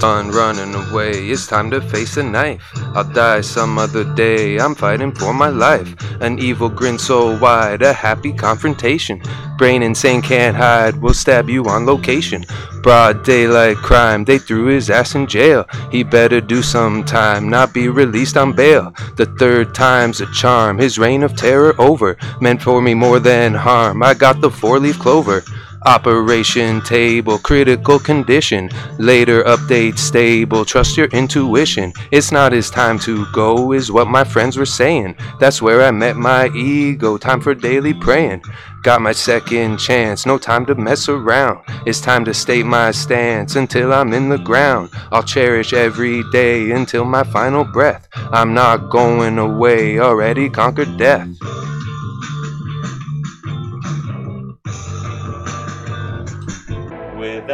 fun running away. It's time to face a knife. I'll die some other day. I'm fighting for my life. An evil grin so wide, a happy confrontation. Brain insane can't hide, we'll stab you on location. Broad daylight crime, they threw his ass in jail. He better do some time, not be released on bail. The third time's a charm, his reign of terror over. Meant for me more than harm, I got the four leaf clover. Operation table, critical condition. Later update stable, trust your intuition. It's not his time to go, is what my friends were saying. That's where I met my ego, time for daily praying. Got my second chance, no time to mess around. It's time to state my stance until I'm in the ground. I'll cherish every day until my final breath. I'm not going away, already conquered death.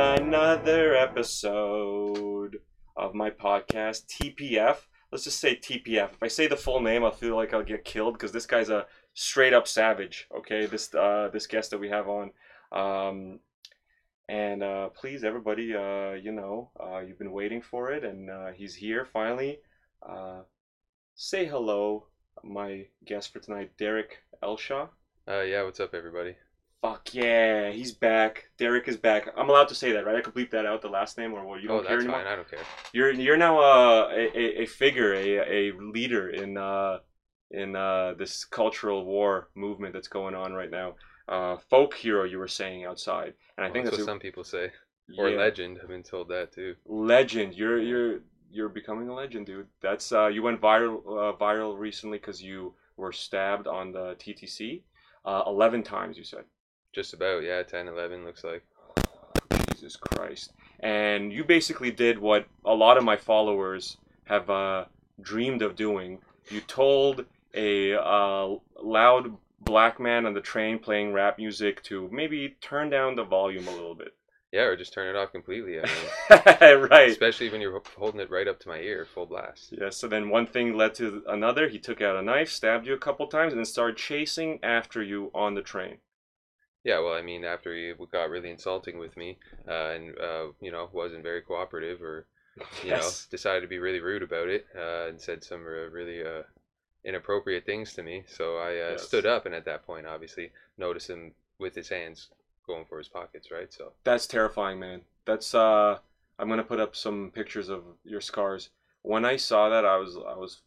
Another episode of my podcast, TPF. Let's just say TPF. If I say the full name, I'll feel like I'll get killed because this guy's a straight up savage. Okay, this uh, this guest that we have on, um, and uh, please everybody, uh, you know, uh, you've been waiting for it, and uh, he's here finally. Uh, say hello, my guest for tonight, Derek Elshaw. Uh, yeah, what's up, everybody? Fuck yeah, he's back. Derek is back. I'm allowed to say that, right? I could bleep that out, the last name, or what? You don't oh, care that's anymore. fine. I don't care. You're you're now uh, a, a a figure, a a leader in uh in uh this cultural war movement that's going on right now. Uh, folk hero, you were saying outside, and I Well, think that's that's what a, some people say. Or yeah, legend. I've been told that too. legend. You're you're you're becoming a legend, dude. That's uh, you went viral uh, viral recently because you were stabbed on the TTC, uh, eleven times. You said. Just about, yeah. 10, 11 looks like. Jesus Christ. And you basically did what a lot of my followers have uh, dreamed of doing. You told a uh, loud black man on the train playing rap music to maybe turn down the volume a little bit. Yeah, or just turn it off completely. I mean, right. especially when you're holding it right up to my ear, full blast. Yeah, so then one thing led to another. He took out a knife, stabbed you a couple times, and then started chasing after you on the train. Yeah, well, I mean, after he got really insulting with me, uh, and uh, you know, wasn't very cooperative, or you know, decided to be really rude about it, uh, and said some uh, really uh, inappropriate things to me. So I uh, Yes. stood up, and at that point, obviously, noticed him with his hands going for his pockets, right? So That's terrifying, man. That's uh I'm gonna put up some pictures of your scars. When I saw that I was I was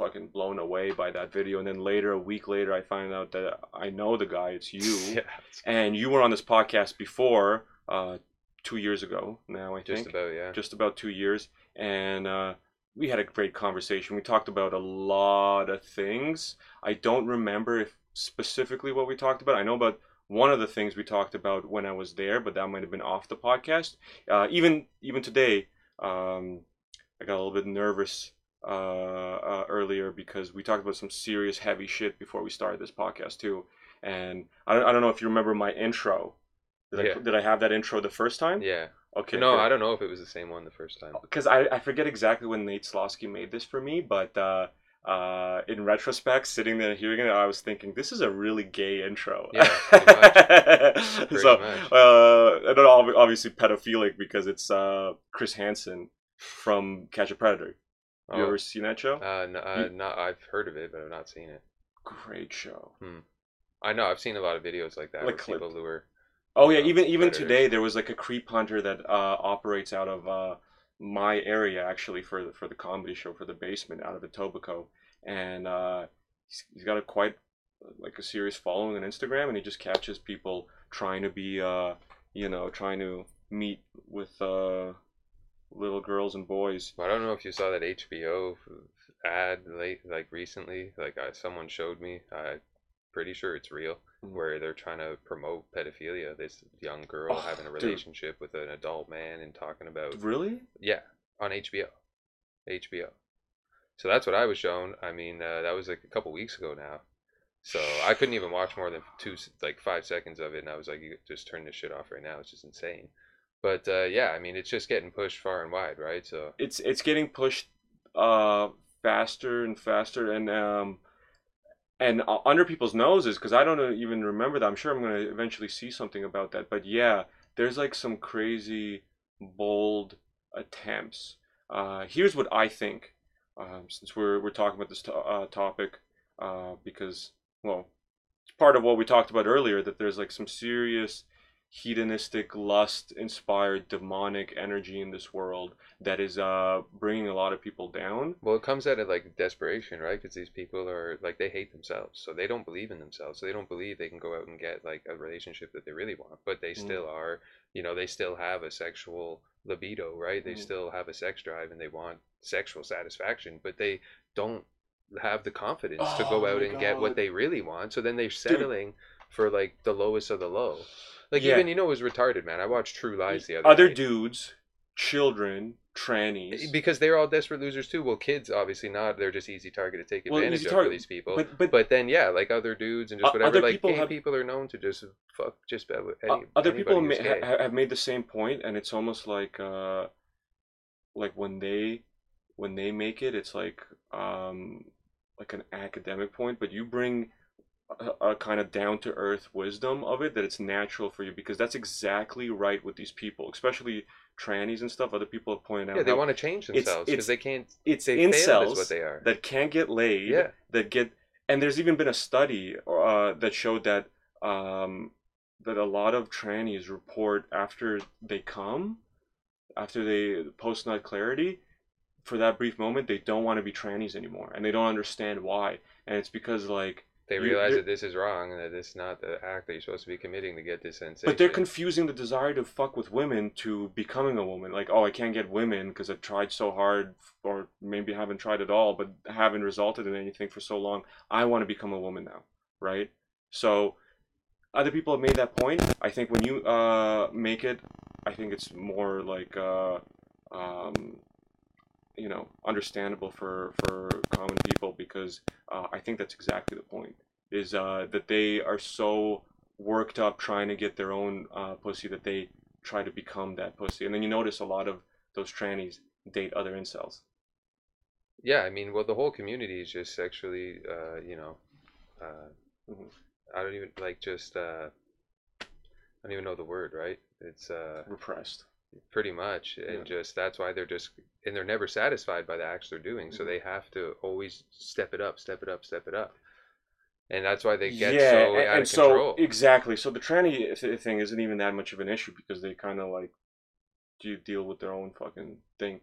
fucking blown away by that video and then later a week later I find out that I know the guy, it's you. yeah, And you were on this podcast before, uh two years ago now I think. just about yeah. Just about two years. And uh we had a great conversation. We talked about a lot of things. I don't remember if specifically what we talked about. I know about one of the things we talked about when I was there, but that might have been off the podcast. Uh, even even today, um, I got a little bit nervous uh, uh, earlier because we talked about some serious heavy shit before we started this podcast too. And I don't, I don't know if you remember my intro. Did, Yeah. I, did I have that intro the first time? Yeah. Okay. no, good I don't know if it was the same one the first time. because I, I forget exactly when Nate Slosky made this for me, but uh, uh, in retrospect, sitting there hearing it, I was thinking this is a really gay intro. Yeah, pretty much. Pretty so, much. uh, and obviously pedophilic because it's uh, Chris Hansen from Catch a Predator. You Oh. ever seen that show? Uh, no, uh, not I've heard of it, but I've not seen it. Great show. Hmm. I know I've seen a lot of videos like that Like clip- people were Oh yeah, uh, even even Predator. today there was like a creep hunter that uh, operates out of uh, my area actually for the, for the comedy show for the basement out of Etobicoke, and uh, he's, he's got a quite like a serious following on Instagram, and he just catches people trying to be uh, you know trying to meet with uh, little girls and boys. I don't know if you saw that HBO ad late like recently. Like I, someone showed me. I'm pretty sure it's real. Mhm. Where they're trying to promote pedophilia. This young girl Oh, having a dude. relationship with an adult man and talking about Really? yeah on HBO, HBO. So that's what I was shown. I mean uh, that was like a couple weeks ago now. So I couldn't even watch more than two like five seconds of it, and I was like, you just turn this shit off right now. It's just insane. But uh, yeah, I mean, it's just getting pushed far and wide, right? So it's it's getting pushed uh faster and faster and um and under people's noses because I don't even remember that. I'm sure I'm gonna eventually see something about that. But yeah, there's like some crazy, bold attempts. Uh, here's what I think, um, since we're we're talking about this to- uh, topic, uh, because well, it's part of what we talked about earlier that there's like some serious hedonistic lust inspired demonic energy in this world that is uh bringing a lot of people down Well, it comes out of like desperation, right? Because these people are like they hate themselves, so they don't believe in themselves. So they don't believe they can go out and get like a relationship that they really want, but they Mm. still are, you know, they still have a sexual libido, right? They Mhm. still have a sex drive and they want sexual satisfaction, but they don't have the confidence to Oh go out and get what they really want. So then they're settling for like the lowest of the low. Like Yeah. even you know it was retarded, man. I watched True Lies the other other dudes children trannies because they're all desperate losers too. Well, kids obviously not. They're just easy target to take Well, advantage of target, for these people. but But, but then yeah, like other dudes and just whatever. other like people gay have- people are known to just fuck just any, other people ma- ha- have made the same point and it's almost like uh like when they when they make it it's like um like an academic point but you bring a, a kind of down to earth wisdom of it that it's natural for you because that's exactly right with these people especially trannies and stuff other people have pointed out yeah, they want to change themselves because they can't. it's They incels is what they are. that can't get laid Yeah. that get and there's even been a study uh, that showed that um, that a lot of trannies report after they come after they post nut clarity for that brief moment they don't want to be trannies anymore and they don't understand why and it's because like They realize that this is wrong and that this is not the act that you're supposed to be committing to get this sensation. but they're confusing the desire to fuck with women to becoming a woman. Like oh i can't get women because i've tried so hard or maybe haven't tried at all but haven't resulted in anything for so long. I want to become a woman now right? So other people have made that point. I think when you uh make it i think it's more like uh um you know understandable for for common people because uh, i think that's exactly the point is uh that they are so worked up trying to get their own uh, pussy that they try to become that pussy and then you notice a lot of those trannies date other incels Yeah, I mean, well, the whole community is just sexually, uh, you know, uh, Mhm. I don't even like just. Uh, I don't even know the word, right? It's uh, repressed pretty much and Yeah. just that's why they're just and they're never satisfied by the acts they're doing so Mhm. they have to always step it up step it up step it up and that's why they get yeah, so and, out and of so control exactly. So the tranny thing isn't even that much of an issue because they kind of like do deal with their own fucking thing.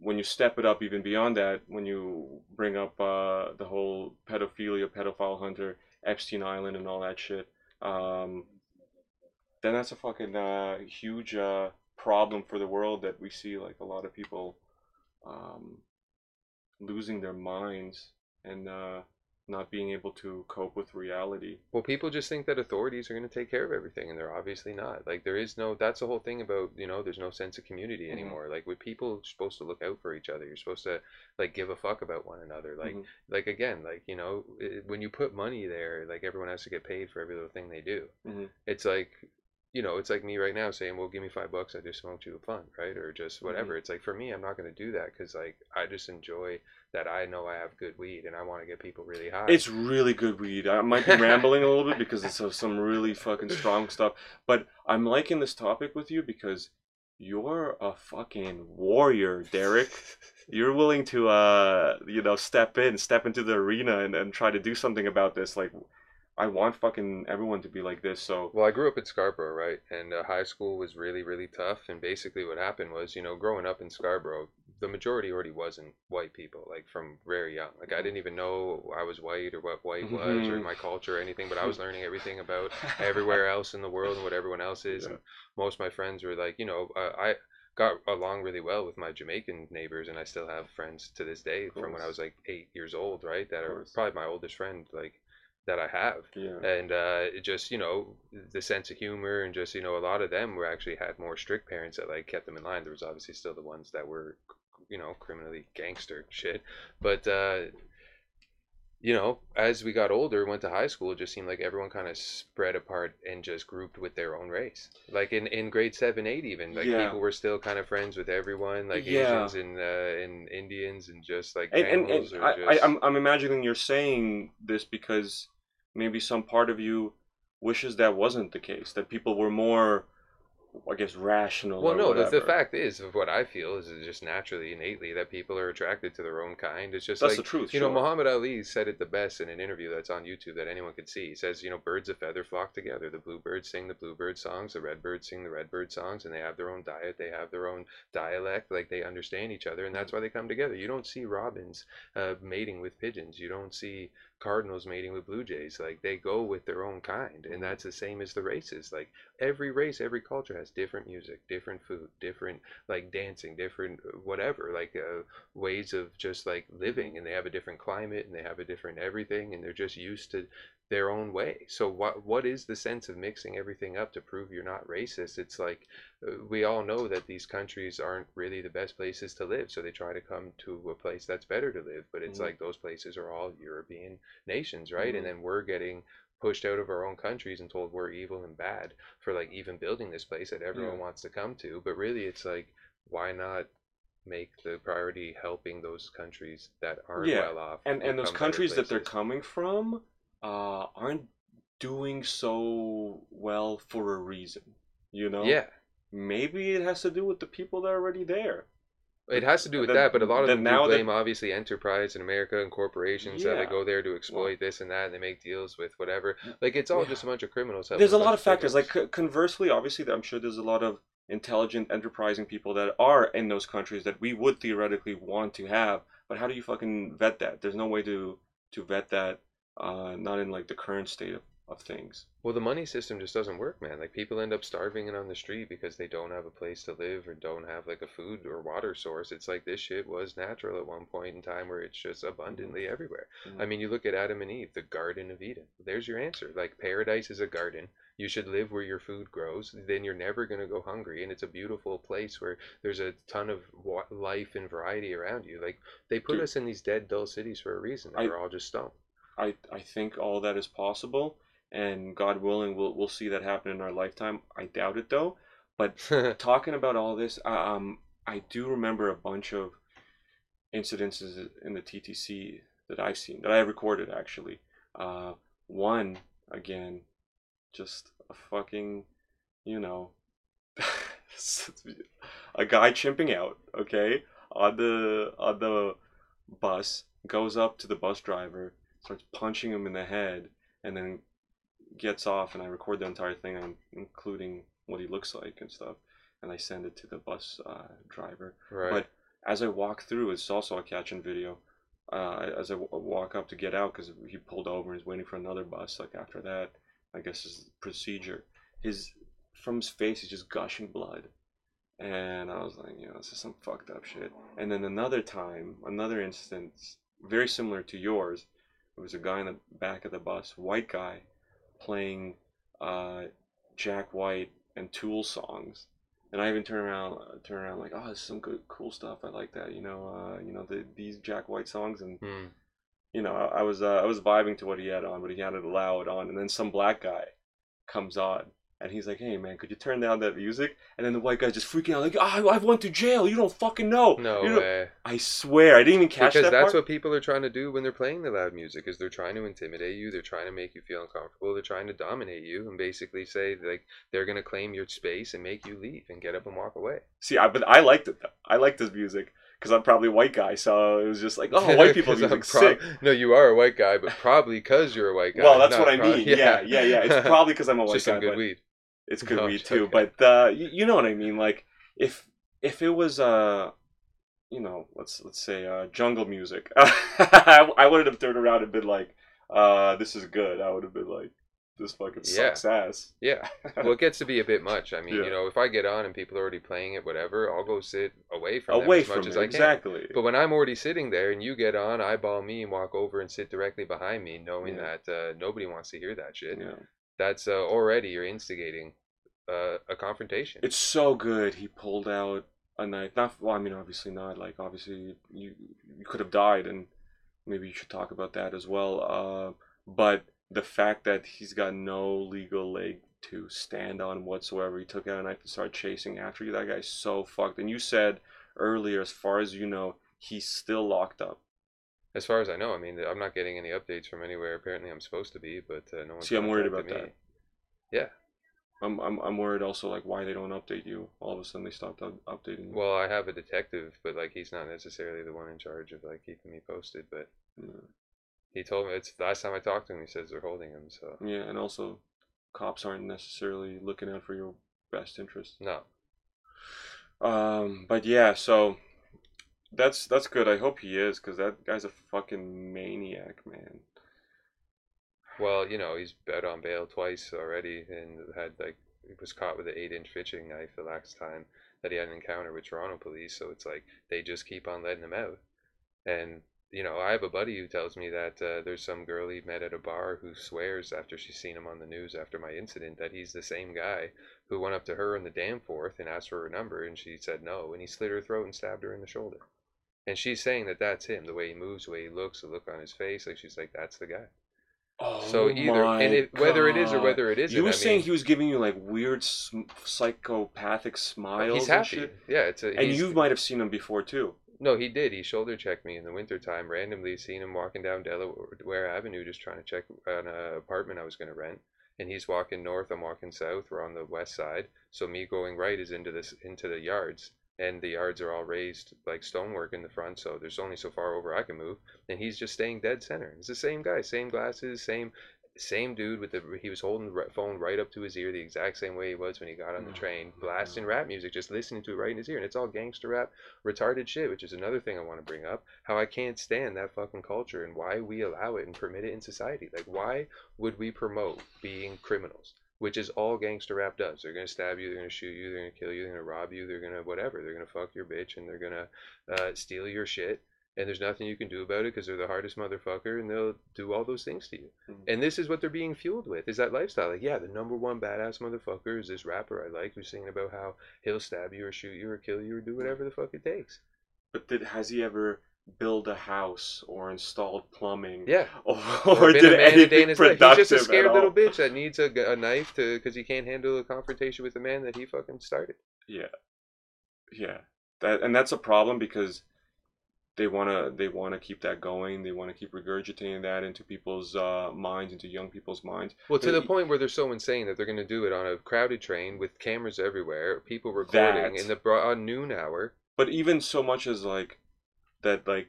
When you step it up even beyond that, when you bring up uh, the whole pedophilia, pedophile hunter, Epstein Island, and all that shit, um, then that's a fucking uh, huge uh, problem for the world that we see like a lot of people um, losing their minds and uh, not being able to cope with reality. well people just think that authorities are going to take care of everything and they're obviously not like there is no that's the whole thing about you know there's no sense of community Mhm. anymore like with people supposed to look out for each other you're supposed to like give a fuck about one another like Mhm. like again like you know i when you put money there like everyone has to get paid for every little thing they do Mhm. it's like you know it's like me right now saying well give me five bucks i just smoked you a fun right or just whatever it's like for me i'm not going to do that because like i just enjoy that i know i have good weed and i want to get people really high It's really good weed. I might be rambling a little bit because it's some really fucking strong stuff, but I'm liking this topic with you because you're a fucking warrior, Derek. You're willing to, uh, you know, step in, step into the arena, and, and try to do something about this. Like, I want fucking everyone to be like this. So, Well, I grew up in Scarborough, right? And uh, high school was really, really tough. And basically, what happened was, you know, growing up in Scarborough, the majority already wasn't white people, like from very young. Like, I didn't even know I was white or what white was or Mhm. my culture or anything, but I was learning everything about everywhere else in the world and what everyone else is. Yeah. And most of my friends were like, you know, uh, I got along really well with my Jamaican neighbors, and I still have friends to this day from when I was like eight years old, right? That are probably my oldest friend, like that I have yeah. and uh, it just you know the sense of humor and just you know a lot of them were actually had more strict parents that like kept them in line there was obviously still the ones that were you know criminally gangster shit but uh you know as we got older went to high school it just seemed like everyone kind of spread apart and just grouped with their own race like in in grade 7 8 even like Yeah. people were still kind of friends with everyone like Yeah. asians and uh and indians and just like and, and, and I, I, I'm, I'm imagining you're saying this because maybe some part of you wishes that wasn't the case that people were more I guess rational. Well, no, the, the fact is, of what I feel is it's just naturally, innately, that people are attracted to their own kind. It's just That's like the truth. You know, sure. Muhammad Ali said it the best in an interview that's on YouTube that anyone could see. He says, you know, birds of feather flock together. The bluebirds sing the bluebird songs, the redbirds sing the redbird songs, and they have their own diet, they have their own dialect, like they understand each other, and that's why they come together. You don't see robins uh, mating with pigeons. You don't see cardinals mating with blue jays. Like they go with their own kind, and that's the same as the races. Like every race, every culture has different music, different food, different like dancing, different uh, whatever, like uh, ways of just like living, and they have a different climate, and they have a different everything, and they're just used to their own way. So what what is the sense of mixing everything up to prove you're not racist? It's like uh, we all know that these countries aren't really the best places to live, so they try to come to a place that's better to live. But it's Mhm. like those places are all European nations, right? Mhm. And then we're getting pushed out of our own countries and told we're evil and bad for like even building this place that everyone Yeah. wants to come to. But really, it's like why not make the priority helping those countries that aren't Yeah, well off and and those countries that they're coming from uh, aren't doing so well for a reason. You know. Yeah. Maybe it has to do with the people that are already there. It has to do with That- that, but a lot of that them do now that- blame obviously enterprise in America and corporations that they go there to exploit this and that, and they make deals with whatever. Like it's all Yeah. just a bunch of criminals. There's a bunch lot of factors. Like criminals. conversely, obviously, I'm sure there's a lot of intelligent, enterprising people that are in those countries that we would theoretically want to have. But how do you fucking vet that? There's no way to to vet that. Uh, not in like the current state of, of things. Well, the money system just doesn't work, man. Like people end up starving and on the street because they don't have a place to live or don't have like a food or water source. It's like this shit was natural at one point in time where it's just abundantly everywhere. Mhm. I mean, you look at Adam and Eve, the Garden of Eden. There's your answer. Like paradise is a garden. You should live where your food grows. Then you're never going to go hungry, and it's a beautiful place where there's a ton of wa- life and variety around you. Like they put Dude. us in these dead, dull cities for a reason. I- we're all just stone. I I think all that is possible, and God willing, we'll we'll see that happen in our lifetime. I doubt it though. But talking about all this, um, I do remember a bunch of incidences in the TTC that I've seen that I recorded actually. Uh, one again, just a fucking, you know, a guy chimping out. Okay, on the on the bus goes up to the bus driver, starts punching him in the head, and then gets off. And I record the entire thing, including what he looks like and stuff, and I send it to the bus uh, driver. right. But as I walk through, it's also a catch-in video. Uh, as I w- walk up to get out, because he pulled over and is waiting for another bus. Like after that, I guess is procedure. His from his face is just gushing blood, and I was like, you know, this is some fucked up shit. And then another time, another instance, very similar to yours, there was a guy in the back of the bus, white guy, playing uh, Jack White and Tool songs and I even turn around, turn around like, oh, this is some good, cool stuff. I like that, you know, uh, you know, the, these Jack White songs, and Hmm. you know, I, I was, uh, I was vibing to what he had on, but he had it loud on, and then some black guy comes on, and he's like, hey man, could you turn down that music? And then the white guy's just freaking out, like, ah, oh, I went to jail. You don't fucking know. No You don't-" way. I swear, I didn't even catch because that Because that's part. what people are trying to do when they're playing the loud music is they're trying to intimidate you they're trying to make you feel uncomfortable they're trying to dominate you and basically say like they're going to claim your space and make you leave and get up and walk away See, I, but I liked it. Though. I liked this music because I'm probably a white guy, so it was just like, oh, white people music, prob- sick. no you are a white guy but probably because you're a white guy Well, that's what I mean. Yeah, yeah, yeah. It's probably because I'm a white just guy. some good weed It's good No, weed too, but uh, you, you know what I mean. Like if if it was uh, you know, let's let's say uh, jungle music, I, I wouldn't have turned around and been like, uh, this is good. I would have been like, this fucking Yeah. sucks ass. yeah well it gets to be a bit much i mean Yeah. you know if i get on and people are already playing it whatever i'll go sit away from Away as much from as it, i can exactly. But when I'm already sitting there and you get on, eyeball me and walk over and sit directly behind me, knowing Yeah. that uh, nobody wants to hear that shit, yeah. That's uh, already you're instigating uh, a confrontation. It's so good. He pulled out a knife. Not well. I mean, obviously not. Like obviously you you could have died, and maybe you should talk about that as well. Uh, but the fact that he's got no legal leg to stand on whatsoever, he took out a knife and started chasing after you. That guy's so fucked. And you said earlier, as far as you know, he's still locked up. As far as I know, I mean, I'm not getting any updates from anywhere. Apparently, I'm supposed to be, but uh, no one's See, I'm worried about me. Yeah, I'm, I'm I'm worried also like why they don't update you. All of a sudden they stopped up- updating you. Well, I have a detective, but like he's not necessarily the one in charge of like keeping me posted. But Yeah. he told me it's the last time I talked to him. He says they're holding him. So Yeah, and also, cops aren't necessarily looking out for your best interest. no, Um, but yeah, so that's that's good. I hope he is, cause that guy's a fucking maniac, man. Well, you know, he's bet on bail twice already and had like he was caught with an eight inch fishing knife the last time that he had an encounter with Toronto police. So it's like they just keep on letting him out. And you know, I have a buddy who tells me that uh, there's some girl he met at a bar who swears after she's seen him on the news after my incident that he's the same guy who went up to her in the Danforth and asked for her number and she said no and he slit her throat and stabbed her in the shoulder. And she's saying that that's him, the way he moves, the way he looks, the look on his face. Like she's like, that's the guy. Oh So either and it, whether it is or whether it isn't, You were I saying mean, he was giving you like weird sm- psychopathic smiles he's and happy. shit. Yeah, it's a. And you might have seen him before too. No, he did. He shoulder checked me in the wintertime, randomly seen him walking down Delaware Avenue just trying to check on an apartment I was going to rent. And he's walking north, I'm walking south. We're on the west side. So me going right is into this into the yards. And the yards are all raised like stonework in the front, so there's only so far over I can move. And he's just staying dead center. It's the same guy, same glasses, same same dude with the he was holding the phone right up to his ear the exact same way he was when he got on the Oh, train blasting rap music just listening to it right in his ear and it's all gangster rap retarded shit, which is another thing I want to bring up. How I can't stand that fucking culture and why we allow it and permit it in society. Like, why would we promote being criminals? Which is all gangster rap does. They're gonna stab you, they're gonna shoot you, they're gonna kill you, they're gonna rob you, they're gonna whatever. They're gonna fuck your bitch and they're gonna uh, steal your shit. And there's nothing you can do about it because they're the hardest motherfucker and they'll do all those things to you. Mhm. And this is what they're being fueled with is that lifestyle. Like, yeah, the number one badass motherfucker is this rapper I like who's singing about how he'll stab you or shoot you or kill you or do whatever the fuck it takes. But did has he ever built a house or installed plumbing? Yeah. Or, Or did been a man a day in anything his. He's just a scared little bitch that needs a, a knife to because he can't handle a confrontation with the man that he fucking started. Yeah, yeah. That and that's a problem because they wanna they wanna keep that going. They wanna keep regurgitating that into people's uh, minds, into young people's minds. Well, to But the point where they're so insane that they're going to do it on a crowded train with cameras everywhere, people recording That- in the broad noon hour. But even so much as like that, like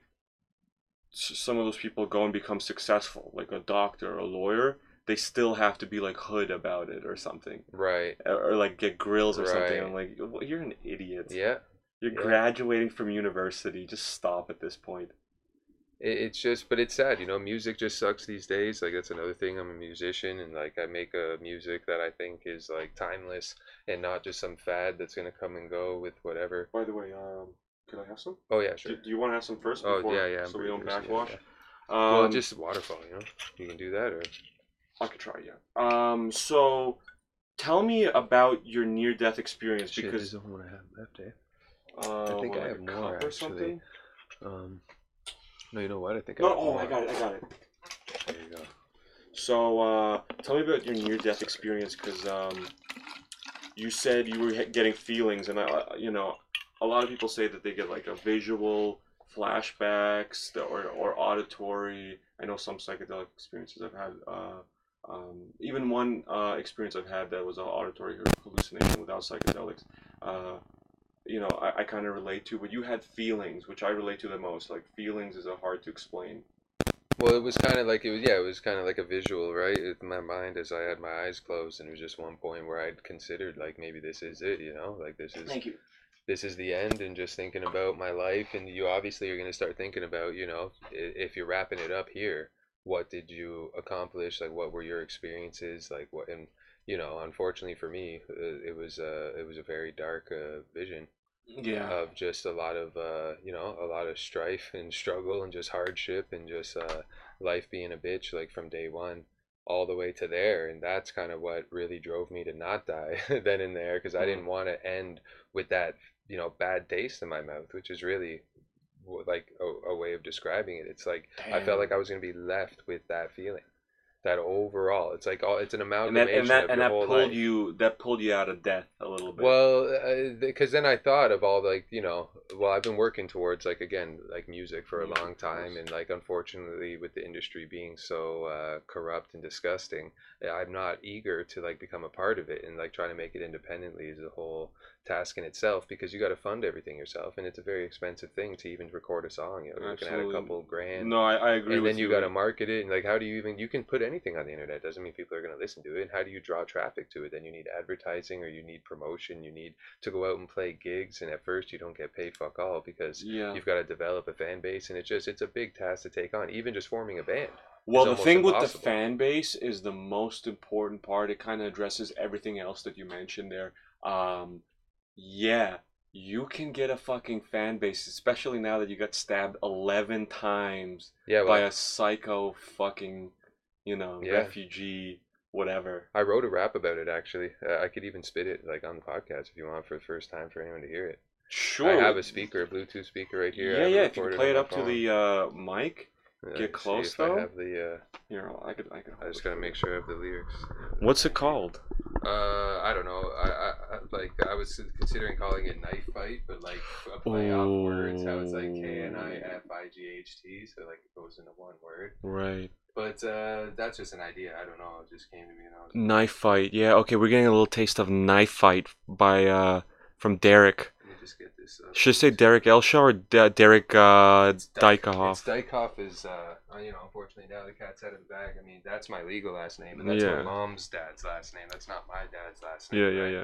some of those people go and become successful, like a doctor, or a lawyer. They still have to be like hood about it or something, Right. or, or, like get grills or something. I'm like, "Well, you're an idiot. Yeah. You're Yeah. graduating from university. Just stop at this point. It, it's just, but it's sad, you know. Music just sucks these days. Like that's another thing. I'm a musician, and like I make a music that I think is like timeless and not just some fad that's gonna come and go with whatever. By the way, um, could I have some? Oh yeah, sure. Do, do you want to have some first? Oh yeah, yeah. I'm So we don't thirsty, backwash. yeah. Um, well, just waterfall, you know. You can do that, or I could try. Yeah. Um. So, tell me about your near-death experience because the one I have left, eh? uh, I think what, I have more, or actually. something. Um, no, you know what? I think. No. I have Oh, more. I got it. I got it. There you go. So, uh, tell me about your near-death experience because um, you said you were getting feelings, and I, I- you know, a lot of people say that they get like a visual flashbacks the- or or auditory. I know some psychedelic experiences I've had. Uh, um, even one uh, experience I've had that was an auditory hallucination without psychedelics. Uh, you know, I, I kind of relate to, but you had feelings, which I relate to the most. Like feelings is a hard to explain. Well, it was kind of like it was. Yeah, it was kind of like a visual, right? In my mind, as I had my eyes closed, and it was just one point where I'd considered like maybe this is it, you know, like this is Thank you. This is the end and just thinking about my life and you obviously are going to start thinking about you know if you're wrapping it up here what did you accomplish like what were your experiences like what and you know unfortunately for me uh, it was uh, it was a very dark uh, vision Yeah. of just a lot of uh, you know a lot of strife and struggle and just hardship and just uh, life being a bitch like from day one all the way to there and that's kind of what really drove me to not die then and there because I Mm. didn't want to end with that you know bad taste in my mouth which is really like a, a way of describing it it's like I felt like I was going to be left with that feeling that overall. It's like all it's an and amalgamation that and that of and that pulled life. you that pulled you out of death a little bit. Well, because then I thought of all like you know, well, I've been working towards like again like music for a Music, long time, and like unfortunately with the industry being so uh, corrupt and disgusting, I'm not eager to like become a part of it and like trying to make it independently is a whole task in itself because you got to fund everything yourself, and it's a very expensive thing to even record a song. You know, you're looking at a couple grand. no, I, I agree. and then you got to market it and like how do you even you can put anything on the internet doesn't mean people are going to listen to it and how do you draw traffic to it then you need advertising or you need promotion you need to go out and play gigs and at first you don't get paid fuck all because Yeah. you've got to develop a fan base and it's just it's a big task to take on even just forming a band Well, the thing with the fan base is the most important part. It kind of addresses everything else that you mentioned there. Um, yeah, you can get a fucking fan base, especially now that you got stabbed 11 times yeah by a psycho fucking, you know, Yeah. refugee, whatever. i wrote a rap about it actually uh, i could even spit it like on the podcast if you want for the first time for anyone to hear it Sure. i have a speaker a bluetooth speaker right here Yeah, yeah. If you play it up to the uh, mic. Uh, get see close, though. i have the uh, Here, I could, I could. i just gotta make sure i have the lyrics What's it called? Uh, I don't know. Was considering calling it knife fight, but like a play off words, how it's like K N I F I G H T, so like it goes into one word. Right. But uh, that's just an idea. I don't know. It just came to me. And I was Knife fight. Yeah. Okay, we're getting a little taste of knife fight by uh from Derek. Let me just get this. Should I say Derek Elshaw or De- Derek uh, It's Dyke- Dykehoff? Dykehoff is, uh, uh, you know, unfortunately now the cat's out of the bag. I mean, that's my legal last name, and that's Yeah. my mom's dad's last name. That's not my dad's last name. Yeah, yeah, right? yeah.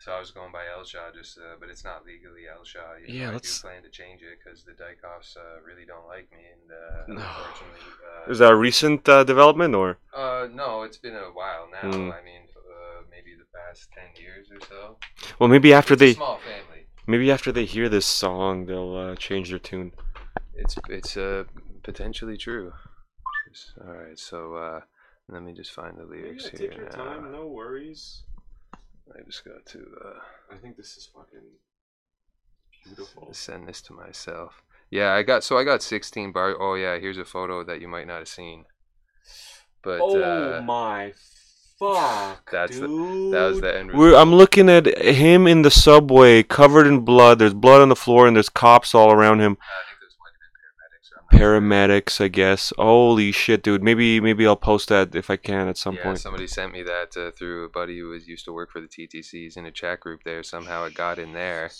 So I was going by Elshaw, just, uh, but it's not legally Elshaw. You Yeah, know, I let's- do plan to change it because the Dykehoffs uh, really don't like me, and uh, No. unfortunately, uh, Is that a recent uh, development or? uh, no, it's been a while now. Mm. I mean, uh, maybe the past ten years or so. Well, maybe after It's a they small family. maybe after they hear this song, they'll uh, change their tune. It's it's uh, potentially true. All right, so uh, let me just find the lyrics here. Take your now. no worries. I just got to uh, I think this is fucking beautiful. send this to myself. Yeah, I got so I got 16 bar. Oh yeah, here's a photo that you might not have seen. But oh uh, my fuck, that's the- dude. that was the end We're, result. I'm looking at him in the subway, covered in blood. There's blood on the floor, and there's cops all around him. Paramedics. I'm not sure. Paramedics, I guess. Holy shit, dude. Maybe maybe I'll post that if I can at some yeah, point. somebody sent me that uh, through a buddy who was used to work for the TTCs in a chat group there. Somehow it got in there.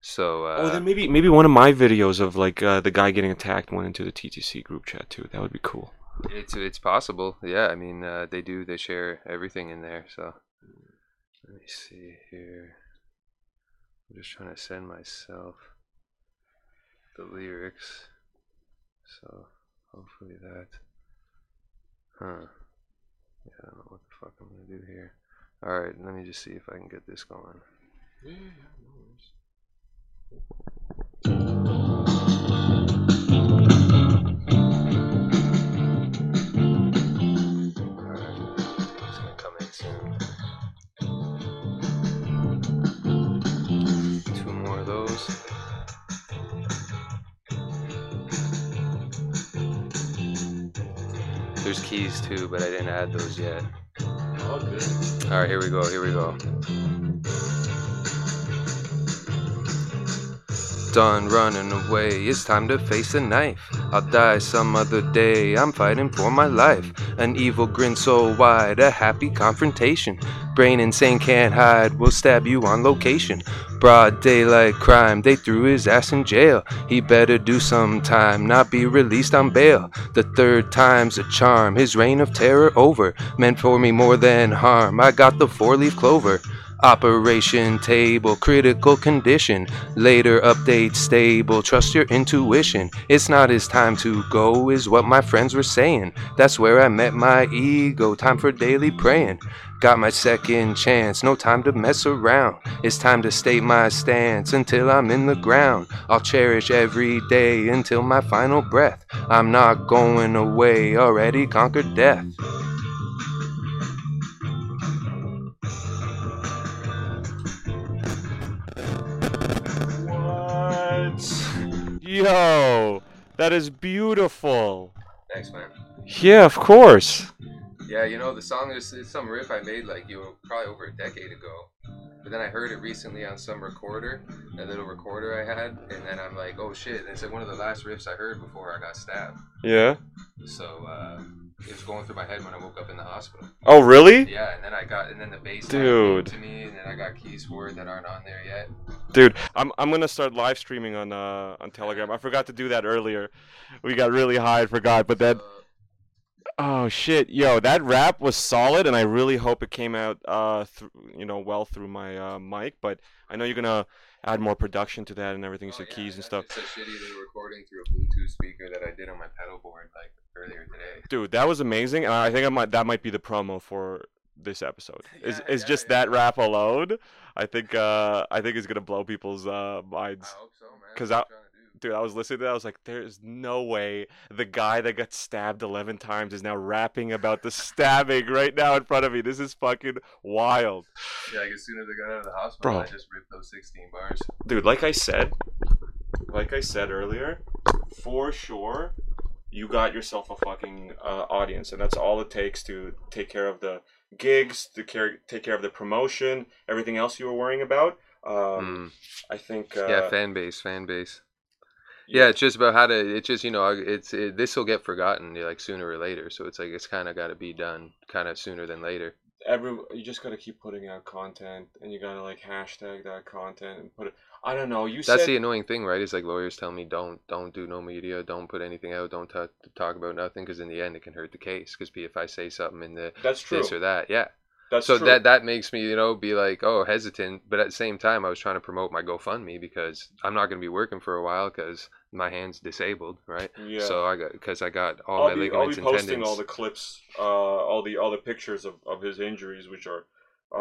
So uh, oh, then maybe maybe one of my videos of like uh, the guy getting attacked went into the TTC group chat too. That would be cool. It's it's possible. Yeah, I mean uh, they do. They share everything in there. So let me see here. I'm just trying to send myself the lyrics. So hopefully that. Huh. Yeah, I don't know what the fuck I'm gonna do here. All right, let me just see if I can get this going. Alright, There's keys too, but I didn't add those yet. Good. Alright, here we go, here we go. Done running away, it's time to face a knife. I'll die some other day, I'm fighting for my life. An evil grin so wide, a happy confrontation. Brain insane can't hide, we'll stab you on location. Broad daylight crime, they threw his ass in jail. He better do some time, not be released on bail. The third time's a charm, his reign of terror over. Meant for me more than harm, I got the four leaf clover. Operation table, critical condition. Later update stable, trust your intuition. It's not his time to go, is what my friends were saying. That's where I met my ego, time for daily praying. Got my second chance, no time to mess around. It's time to state my stance until I'm in the ground. I'll cherish every day until my final breath. I'm not going away, already conquered death. Yo, that is beautiful. Thanks, man. Yeah, of course. Yeah, you know the song is it's some riff I made like you know, probably over a decade ago. But then I heard it recently on some recorder, a little recorder I had, and then I'm like, oh shit! And it's like one of the last riffs I heard before I got stabbed. Yeah. So uh, it was going through my head when I woke up in the hospital. Oh, really? Yeah, and then I got, and then the bass Dude. came to me, and then I got keys for it that aren't on there yet. Dude, I'm I'm gonna start live streaming on uh on Telegram. I forgot to do that earlier. We got really high and forgot, but then Uh, oh shit, yo, that rap was solid, and I really hope it came out uh th- you know well through my uh, mic. But I know you're gonna add more production to that and everything, so oh, yeah, keys and stuff. just a shitty recording through a Bluetooth speaker that I did on my pedal board like earlier today. Dude, that was amazing, and I think I might that might be the promo for this episode. Is Yeah, is yeah, just yeah. that rap alone? I think uh I think it's gonna blow people's uh I minds. hope so, man. 'Cause That's I- what I'm trying to do. Dude, I was listening to that. I was like, "There's no way the guy that got stabbed 11 times is now rapping about the stabbing right now in front of me. This is fucking wild." Yeah, like as soon as I got out of the hospital, Bro. I just ripped those 16 bars. Dude, like I said, like I said earlier, for sure, you got yourself a fucking uh, audience, and that's all it takes to take care of the gigs, to care, take care of the promotion, everything else you were worrying about. Um, Mm. I think. Uh, yeah, fan base, fan base. Yeah, it's just about how to. It's just you know, it's it, this will get forgotten like sooner or later. So it's like it's kind of got to be done kind of sooner than later. every you just gotta keep putting out content, and you gotta like hashtag that content and put it. I don't know. You That's said the annoying thing, right? Is like lawyers tell me don't don't do no media, don't put anything out, don't talk talk about nothing, because in the end it can hurt the case. Because if I say something in the that's true. this or that, yeah. That's so true. that that makes me you know be like oh hesitant but at the same time i was trying to promote my gofundme because i'm not going to be working for a while because my hand's disabled right yeah. so i got because i got all I'll my be, I'll be posting all the clips, uh, all the all the pictures of, of his injuries, which are uh,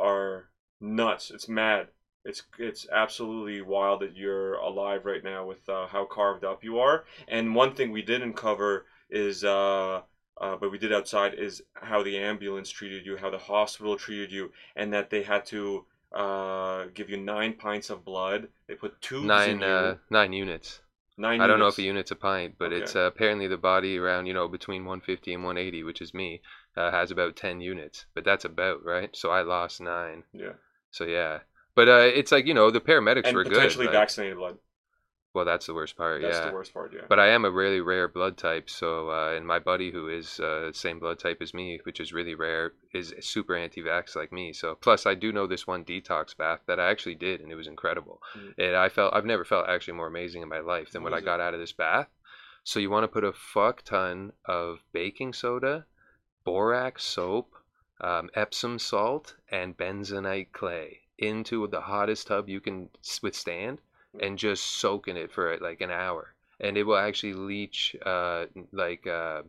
are nuts. It's mad. It's it's absolutely wild that you're alive right now with uh, how carved up you are. And one thing we didn't cover is, uh, uh, but we did outside, is how the ambulance treated you, how the hospital treated you, and that they had to uh, give you nine pints of blood. They put tubes nine uh nine units nine. i don't know if a unit's a pint but Okay. it's uh, apparently the body around you know between 150 and 180 which is me uh, has about 10 units but that's about right so i lost nine Yeah. so yeah but uh, it's like you know the paramedics And were good potentially vaccinated blood. well that's the worst part That's yeah the worst part. Yeah. But I am a really rare blood type, so uh, and my buddy who is uh, same blood type as me, which is really rare, is super anti-vax like me. So plus I do know this one detox bath that I actually did, and it was incredible. Mm. And I felt I've never felt actually more amazing in my life than What when I is it? got out of this bath. So you want to put a fuck ton of baking soda, borax soap, um, Epsom salt, and bentonite clay into the hottest tub you can withstand, and just soak in it for like an hour, and it will actually leach uh, like uh,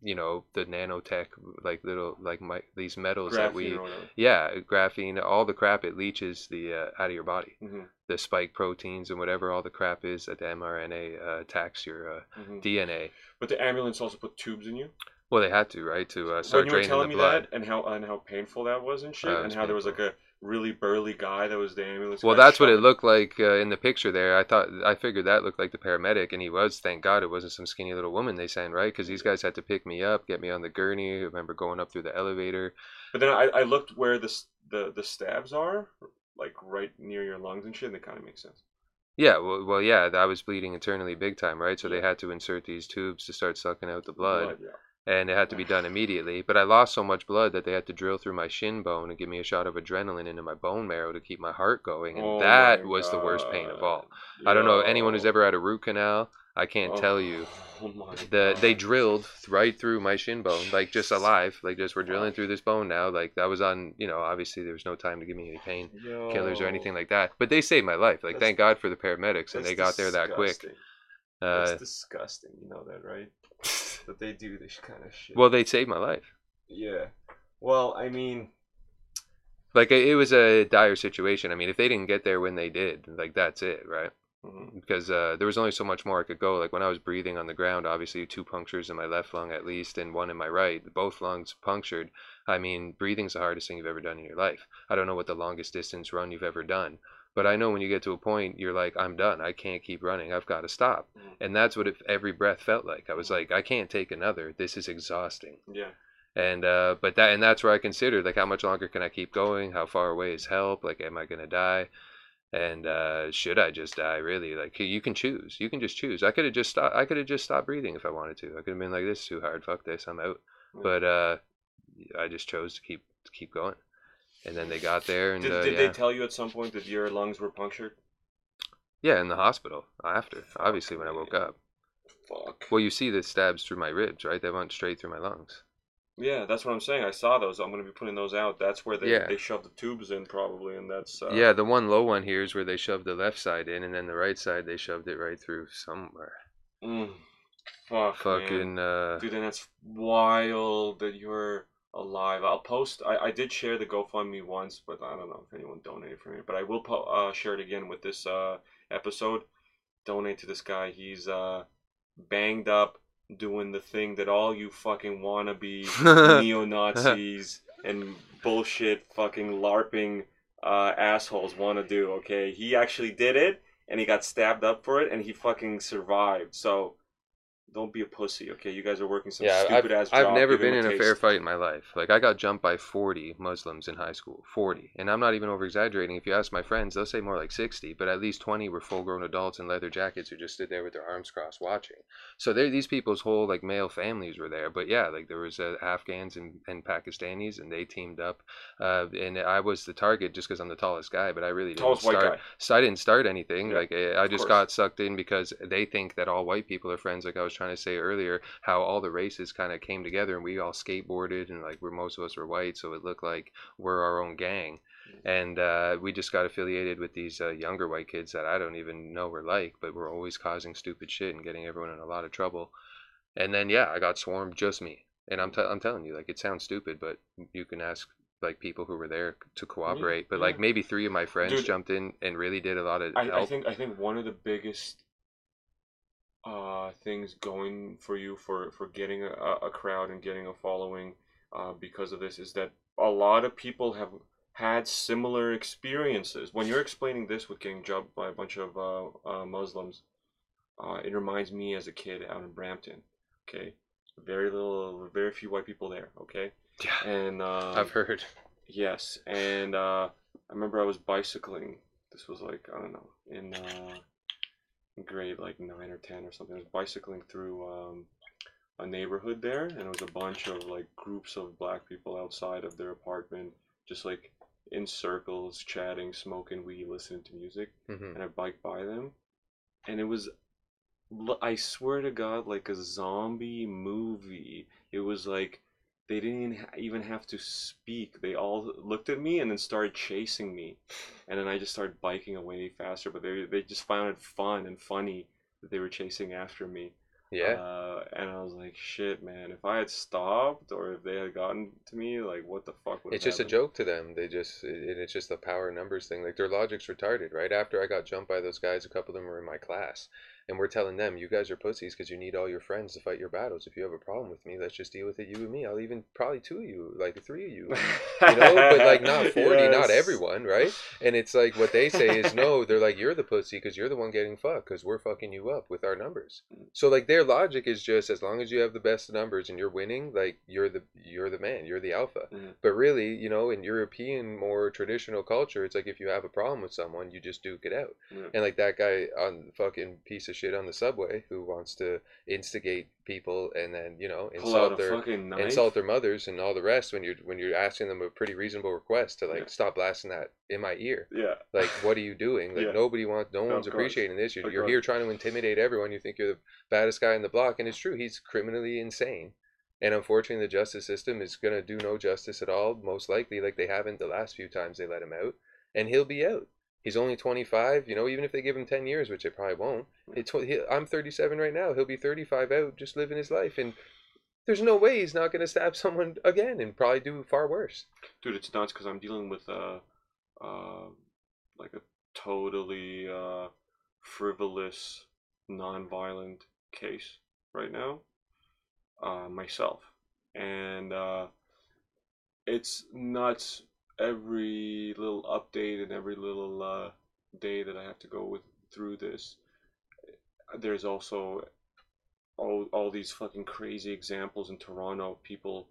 you know the nanotech like little like my, these metals that we Graphene or whatever. yeah graphene all the crap it leaches the uh, out of your body Mhm, the spike proteins and whatever all the crap is that the mRNA uh, attacks your uh, mhm. DNA. But the ambulance also put tubes in you. Well, they had to, right, to uh, When start you were telling me blood. that and how and how painful that was and shit, and how there was like a really burly guy that was the ambulance. Well, that's what it looked like uh, in the picture there. I thought, I figured that looked like the paramedic, and he was. Thank God it wasn't some skinny little woman they sent, right? Because these guys had to pick me up, get me on the gurney. I remember going up through the elevator. But then I, I looked where the the the stabs are, like right near your lungs and shit, and it kind of makes sense. Yeah, well, well, yeah, I was bleeding internally big time, right? So they had to insert these tubes to start sucking out the blood. yeah. And it had to be done immediately. But I lost so much blood that they had to drill through my shin bone and give me a shot of adrenaline into my bone marrow to keep my heart going, and Oh that was the worst pain of all. God. I don't know anyone who's ever had a root canal. I can't Oh, tell you. Oh The they drilled right through my shin bone, like just alive, like just we're drilling through this bone now. Like that was on, you know, obviously there was no time to give me any pain killers or anything like that. But they saved my life. Like That's- thank God for the paramedics, and they got there that quick. Disgusting. Uh, That's disgusting. You know that, right? that they do this kind of shit. well, they saved my life. yeah. Well, I mean, Like it was a dire situation. I mean, if they didn't get there when they did, like that's it, right? mhm. because uh, there was only so much more I could go. Like when I was breathing on the ground, obviously two punctures in my left lung at least, and one in my right, both lungs punctured. I mean, breathing's the hardest thing you've ever done in your life. I don't know what the longest distance run you've ever done, But I know when you get to a point, you're like, I'm done. I can't keep running. I've got to stop. Mhm. And that's what it, every breath felt like. I was like, I can't take another. This is exhausting. Yeah. And uh, but that and that's where I considered like how much longer can I keep going? How far away is help? Like, am I gonna die? And uh, should I just die? Really? Like, you can choose. You can just choose. I could have just stopped. I could have just stopped breathing if I wanted to. I could have been like, this is too hard. Fuck this. I'm out. But uh, I just chose to keep to keep going. And then they got there, and Did, uh, did yeah. they tell you at some point that your lungs were punctured? yeah, in the hospital after. Obviously, when I woke up. Fuck. Well, you see the stabs through my ribs, right? They went straight through my lungs. Yeah, that's what I'm saying. I saw those. I'm gonna be putting those out. That's where they, Yeah. they shoved the tubes in probably, and that's uh, yeah, the one low one here is where they shoved the left side in, and then the right side they shoved it right through somewhere. Mm, fuck, man. Fucking uh, dude, and that's wild that you're alive. I'll post. I, I did share the GoFundMe once, but I don't know if anyone donated for me. But I will po- uh, share it again with this uh, episode. Donate to this guy. He's uh, banged up, doing the thing that all you fucking wannabe neo Nazis and bullshit fucking LARPing uh, assholes want to do. Okay, he actually did it, and he got stabbed up for it, and he fucking survived. So. Don't be a pussy, okay? You guys are working some yeah, stupid I've, ass job. I've never Give been in a fair fight in my life. Like I got jumped by 40 Muslims in high school, 40, and I'm not even over exaggerating. If you ask my friends, they'll say more like 60, but at least 20 were full-grown adults in leather jackets who just stood there with their arms crossed watching. So there, these people's whole like male families were there. But yeah, like there was uh, Afghans and, and Pakistanis, and they teamed up. Uh, and I was the target just because I'm the tallest guy, but I really didn't Tallest white start. guy. So I didn't start anything. Yeah, like I I just course. got sucked in because they think that all white people are friends. Like I was trying to say earlier, how all the races kind of came together and we all skateboarded and like we're most of us were white, so it looked like we're our own gang. And uh, we just got affiliated with these uh, younger white kids that I don't even know we're like, but we're always causing stupid shit and getting everyone in a lot of trouble. And then yeah, I got swarmed, just me. And I'm, t- I'm telling you, like it sounds stupid, but you can ask like people who were there to cooperate. But like maybe three of my friends Dude, jumped in and really did a lot of I, help. I think I think one of the biggest uh, things going for you for for getting a, a crowd and getting a following uh, because of this is that a lot of people have had similar experiences. When you're explaining this with getting jumped by a bunch of uh, uh, Muslims, uh, it reminds me as a kid out in Brampton. Okay, very little, very few white people there. Okay, yeah, and uh, I've heard. Yes, and uh, I remember I was bicycling. This was like I don't know in uh, grade like nine or ten or something. I was bicycling through um, a neighborhood there, and it was a bunch of like groups of black people outside of their apartment, just like in circles, chatting, smoking weed, listening to music. hmm And I biked by them, and it was, I swear to God, like a zombie movie. It was like they didn't even have to speak. They all looked at me and then started chasing me, and then I just started biking away faster. But they they just found it fun and funny that they were chasing after me. Yeah. Uh, and I was like, shit, man. If I had stopped or if they had gotten to me, like, what the fuck would it's just a joke to them. They just it, it's just the power numbers thing. Like their logic's retarded. Right after I got jumped by those guys, a couple of them were in my class, and we're telling them, "You guys are pussies because you need all your friends to fight your battles. If you have a problem with me, let's just deal with it, you and me. I'll even probably two of you, like three of you, you know, but like not 40, not everyone, right? And it's like what they say is no, they're like, you're the pussy because you're the one getting fucked because we're fucking you up with our numbers. So like their logic is just as long as you have the best numbers and you're winning, like you're the you're the man, you're the alpha. Mhm. But really, you know, in European more traditional culture, it's like if you have a problem with someone, you just duke it out. Yeah. And like that guy on fucking piece of shit on the subway who wants to instigate people and then, you know, insult their insult their mothers and all the rest when you're when you're asking them a pretty reasonable request to like Yeah. stop blasting that in my ear. Yeah. Like, what are you doing? Like Yeah. nobody wants, no No, one's appreciating this. You're, you're here trying to intimidate everyone. You think you're the baddest guy in the block, and it's true. He's criminally insane, and unfortunately, the justice system is gonna do no justice at all. Most likely, like they haven't the last few times they let him out, and he'll be out. He's only 25. You know, even if they give him 10 years, which they probably won't. It's, he, I'm 37 right now. He'll be 35 out, just living his life, and there's no way he's not gonna stab someone again and probably do far worse. dude it's nuts because i'm dealing with a uh, like a totally uh, frivolous non-violent case right now uh, myself and uh, it's nuts every little update and every little uh, day that I have to go with through this, there's also all all these fucking crazy examples in Toronto. of People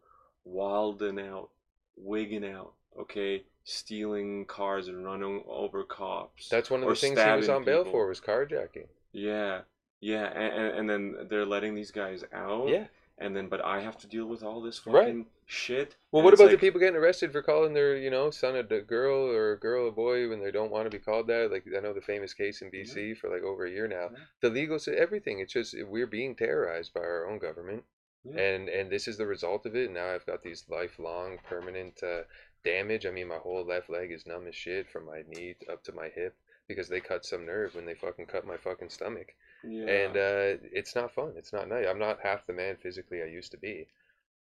wilding out, wigging out. Okay, stealing cars and running over cops. That's one of the things he was on bail people. for was carjacking. Yeah, yeah, and, and, and then they're letting these guys out. Yeah. And then, but I have to deal with all this Right. fucking shit. Well, what about like- the people getting arrested for calling their, you know, son a girl or a girl a boy when they don't want to be called that? Like I know the famous case in BC for like over a year now. Yeah. The legal, everything. It's just we're being terrorized by our own government, Yeah. and and this is the result of it. Now I've got these lifelong permanent uh, damage. I mean, my whole left leg is numb as shit from my knee up to my hip because they cut some nerve when they fucking cut my fucking stomach Yeah. and uh, it's not fun. It's not nice. I'm not half the man physically I used to be,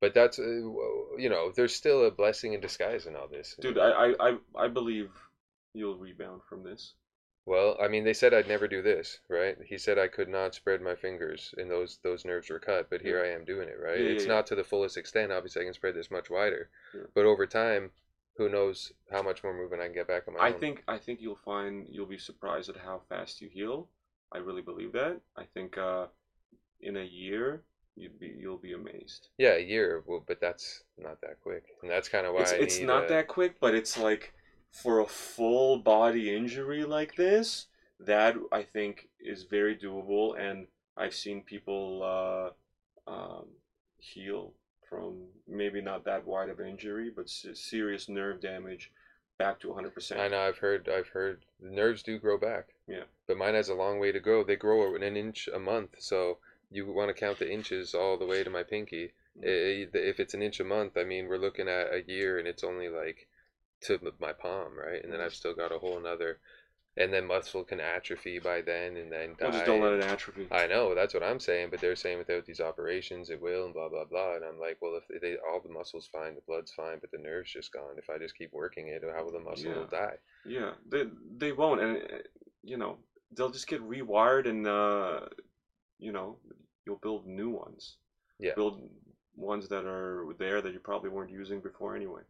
but that's uh, you know, there's still a blessing in disguise in all this. Dude, I, I, I, believe you'll rebound from this. Well, I mean, they said I'd never do this, right? He said I could not spread my fingers, and those those nerves were cut. But here I am doing it, right? Yeah, yeah, it's yeah. not to the fullest extent. Obviously, I can spread this much wider, Yeah. but over time, who knows how much more movement I can get back on my I own. think I think you'll find you'll be surprised at how fast you heal. I really believe that. I think uh, in a year you'd be you'll be amazed. Yeah, a year, well, but that's not that quick, and that's kind of why it's I it's not uh, that quick, but it's like for a full body injury like this, that I think is very doable, and I've seen people uh, um, heal from maybe not that wide of an injury, but serious nerve damage back to 100%. I know. I've heard. I've heard the nerves do grow back. Yeah. But mine has a long way to go. They grow an inch a month, so you want to count the inches all the way to my pinky. Mm. Eh, eh, I- If it's an inch a month, I mean we're looking at a year, and it's only like to my palm, right? And then mm-hmm. I've still got a whole another, and then muscle can atrophy by then, and then die. Well, just don't let it atrophy. I know that's what I'm saying, but they're saying without these operations it will, and blah blah blah. And I'm like, well, if they all the muscles fine, the blood's fine, but the nerve's just gone. If I just keep working it, how will the muscle Yeah. die? Yeah, they they won't, and uh, you know they'll just get rewired, and uh, you know you'll build new ones. Yeah. Build ones that are there that you probably weren't using before anyway.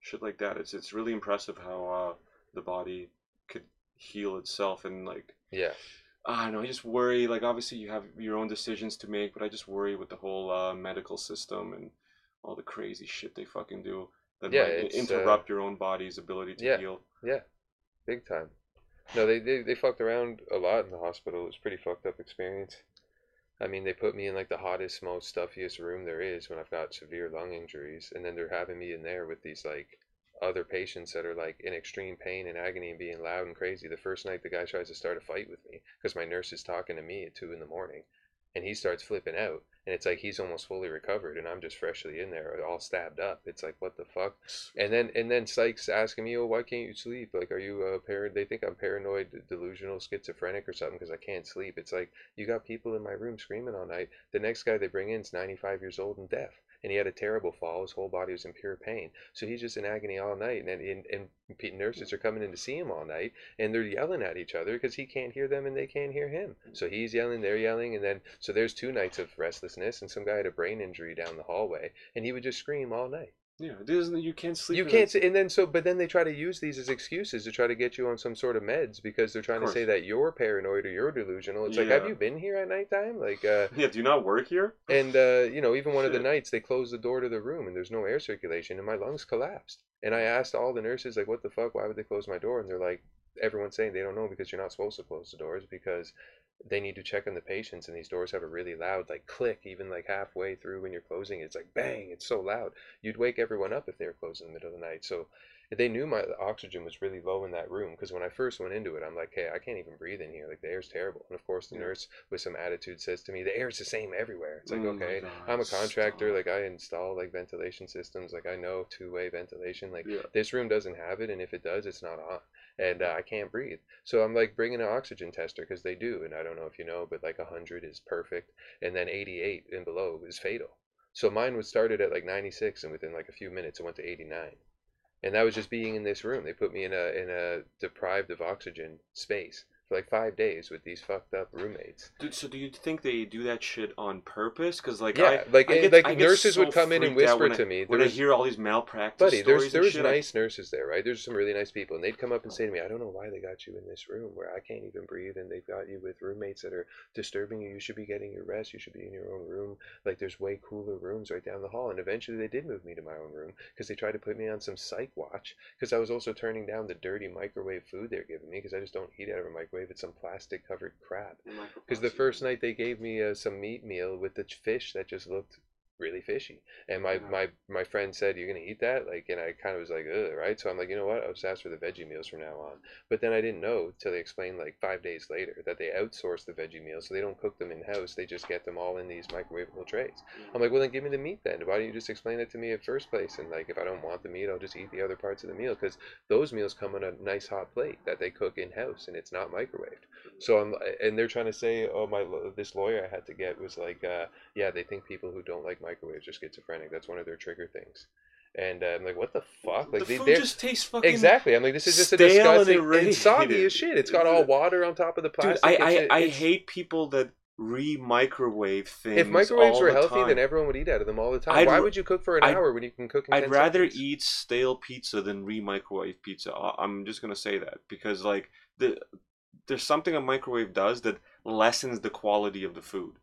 Shit like that. It's it's really impressive how uh, the body could heal itself, and like Yeah. I don't know. I just worry. Like obviously you have your own decisions to make, but I just worry with the whole uh, medical system and all the crazy shit they fucking do that Yeah, might it's, uh, interrupt your own body's ability to Yeah. heal. Yeah, big time. No, they, they they fucked around a lot in the hospital. It was a pretty fucked up experience. I mean, they put me in like the hottest, most stuffiest room there is when I've got severe lung injuries, and then they're having me in there with these like other patients that are like in extreme pain and agony and being loud and crazy. The first night, the guy tries to start a fight with me because my nurse is talking to me at two in the morning, and he starts flipping out, and it's like he's almost fully recovered, and I'm just freshly in there, all stabbed up. It's like what the fuck. And then and then Sykes asking me, "Oh, why can't you sleep? Like, are you uh, a parent? They think I'm paranoid, delusional, schizophrenic, or something because I can't sleep." It's like you got people in my room screaming all night. The next guy they bring in is 95 years old and deaf, and he had a terrible fall. His whole body was in pure pain, so he's just in agony all night. And and, and nurses are coming in to see him all night, and they're yelling at each other because he can't hear them and they can't hear him. So he's yelling, they're yelling, and then so there's two nights of restlessness, and some guy had a brain injury down the hallway, and he would just scream all night. Yeah, it isn't. You can't sleep. You can't and then so, but then they try to use these as excuses to try to get you on some sort of meds because they're trying to say that you're paranoid or you're delusional. It's like, have you been here at nighttime? Like, uh, Yeah, do you not work here? and uh, you know, even one of the nights they closed the door to the room and there's no air circulation and my lungs collapsed. And I asked all the nurses like, what the fuck? Why would they close my door? And they're like, everyone's saying they don't know because you're not supposed to close the doors because they need to check on the patients and these doors have a really loud like click even like halfway through when you're closing it's like bang it's so loud you'd wake everyone up if they were closing in the middle of the night so they knew my oxygen was really low in that room because when I first went into it, I'm like, hey, I can't even breathe in here. Like the air's terrible. And of course, the Yeah. nurse with some attitude says to me, the air's the same everywhere. It's like, Oh okay, God, I'm a contractor. stop. Like I install like ventilation systems. Like I know two-way ventilation. Like Yeah. this room doesn't have it, and if it does, it's not on, and uh, I can't breathe. So I'm like bringing an oxygen tester because they do, and I don't know if you know, but like 100 is perfect, and then 88 and below is fatal. So mine was started at like 96, and within like a few minutes, it went to 89 and that was just being in this room. They put me in a in a deprived of oxygen space for like five days with these fucked up roommates. Dude, so do you think they do that shit on purpose? Because like, Yeah, I, like I eh, get- like I nurses would come in and whisper to me. when I hear all these malpractice Buddy, there's there and was shit. I- nice nurses there, right? There's some really nice people, and they'd come up and say to me, "I don't know why they got you in this room where I can't even breathe, and they've got you with roommates that are disturbing you. You should be getting your rest. You should be in your own room. Like there's way cooler rooms right down the hall." And eventually, they did move me to my own room because they tried to put me on some psych watch because I was also turning down the dirty microwave food they're giving me because I just don't eat out of a microwave. It's some plastic covered crap. Because the first night they gave me uh, some meat meal with the fish that just looked really fishy, and my Wow. my my friend said, "You're gonna eat that?" Like, and I kind of was like, "Ugh," right? So I'm like, you know what? I'll just ask for the veggie meals from now on. But then I didn't know till they explained like five days later that they outsource the veggie meals, so they don't cook them in house. They just get them all in these microwavable trays. I'm mm. like, well, then give me the meat then. Why don't you just explain it to me at first place? And like, if I don't want the meat, I'll just eat the other parts of the meal because those meals come on a nice hot plate that they cook in house and it's not microwaved. Mm. So I'm, and they're trying to say, oh my, this lawyer I had to get was like, uh, yeah, they think people who don't like microwaves are schizophrenic. That's one of their trigger things. And uh, I'm like, what the fuck? Like the they, food just tastes fucking exactly. I'm like, this is just a stale and disgusting. Soggy as shit. It's got all water on top of the Dude, plastic. I It's- I, I hate people that re-microwave things. If microwaves were the healthy, time. then everyone would eat out of them all the time. I'd Why would you cook for an I'd- hour when you can cook in I'd 10 rather seconds? eat stale pizza than re-microwave pizza. I'm just gonna say that because like the there's something a microwave does that lessens the quality of the food.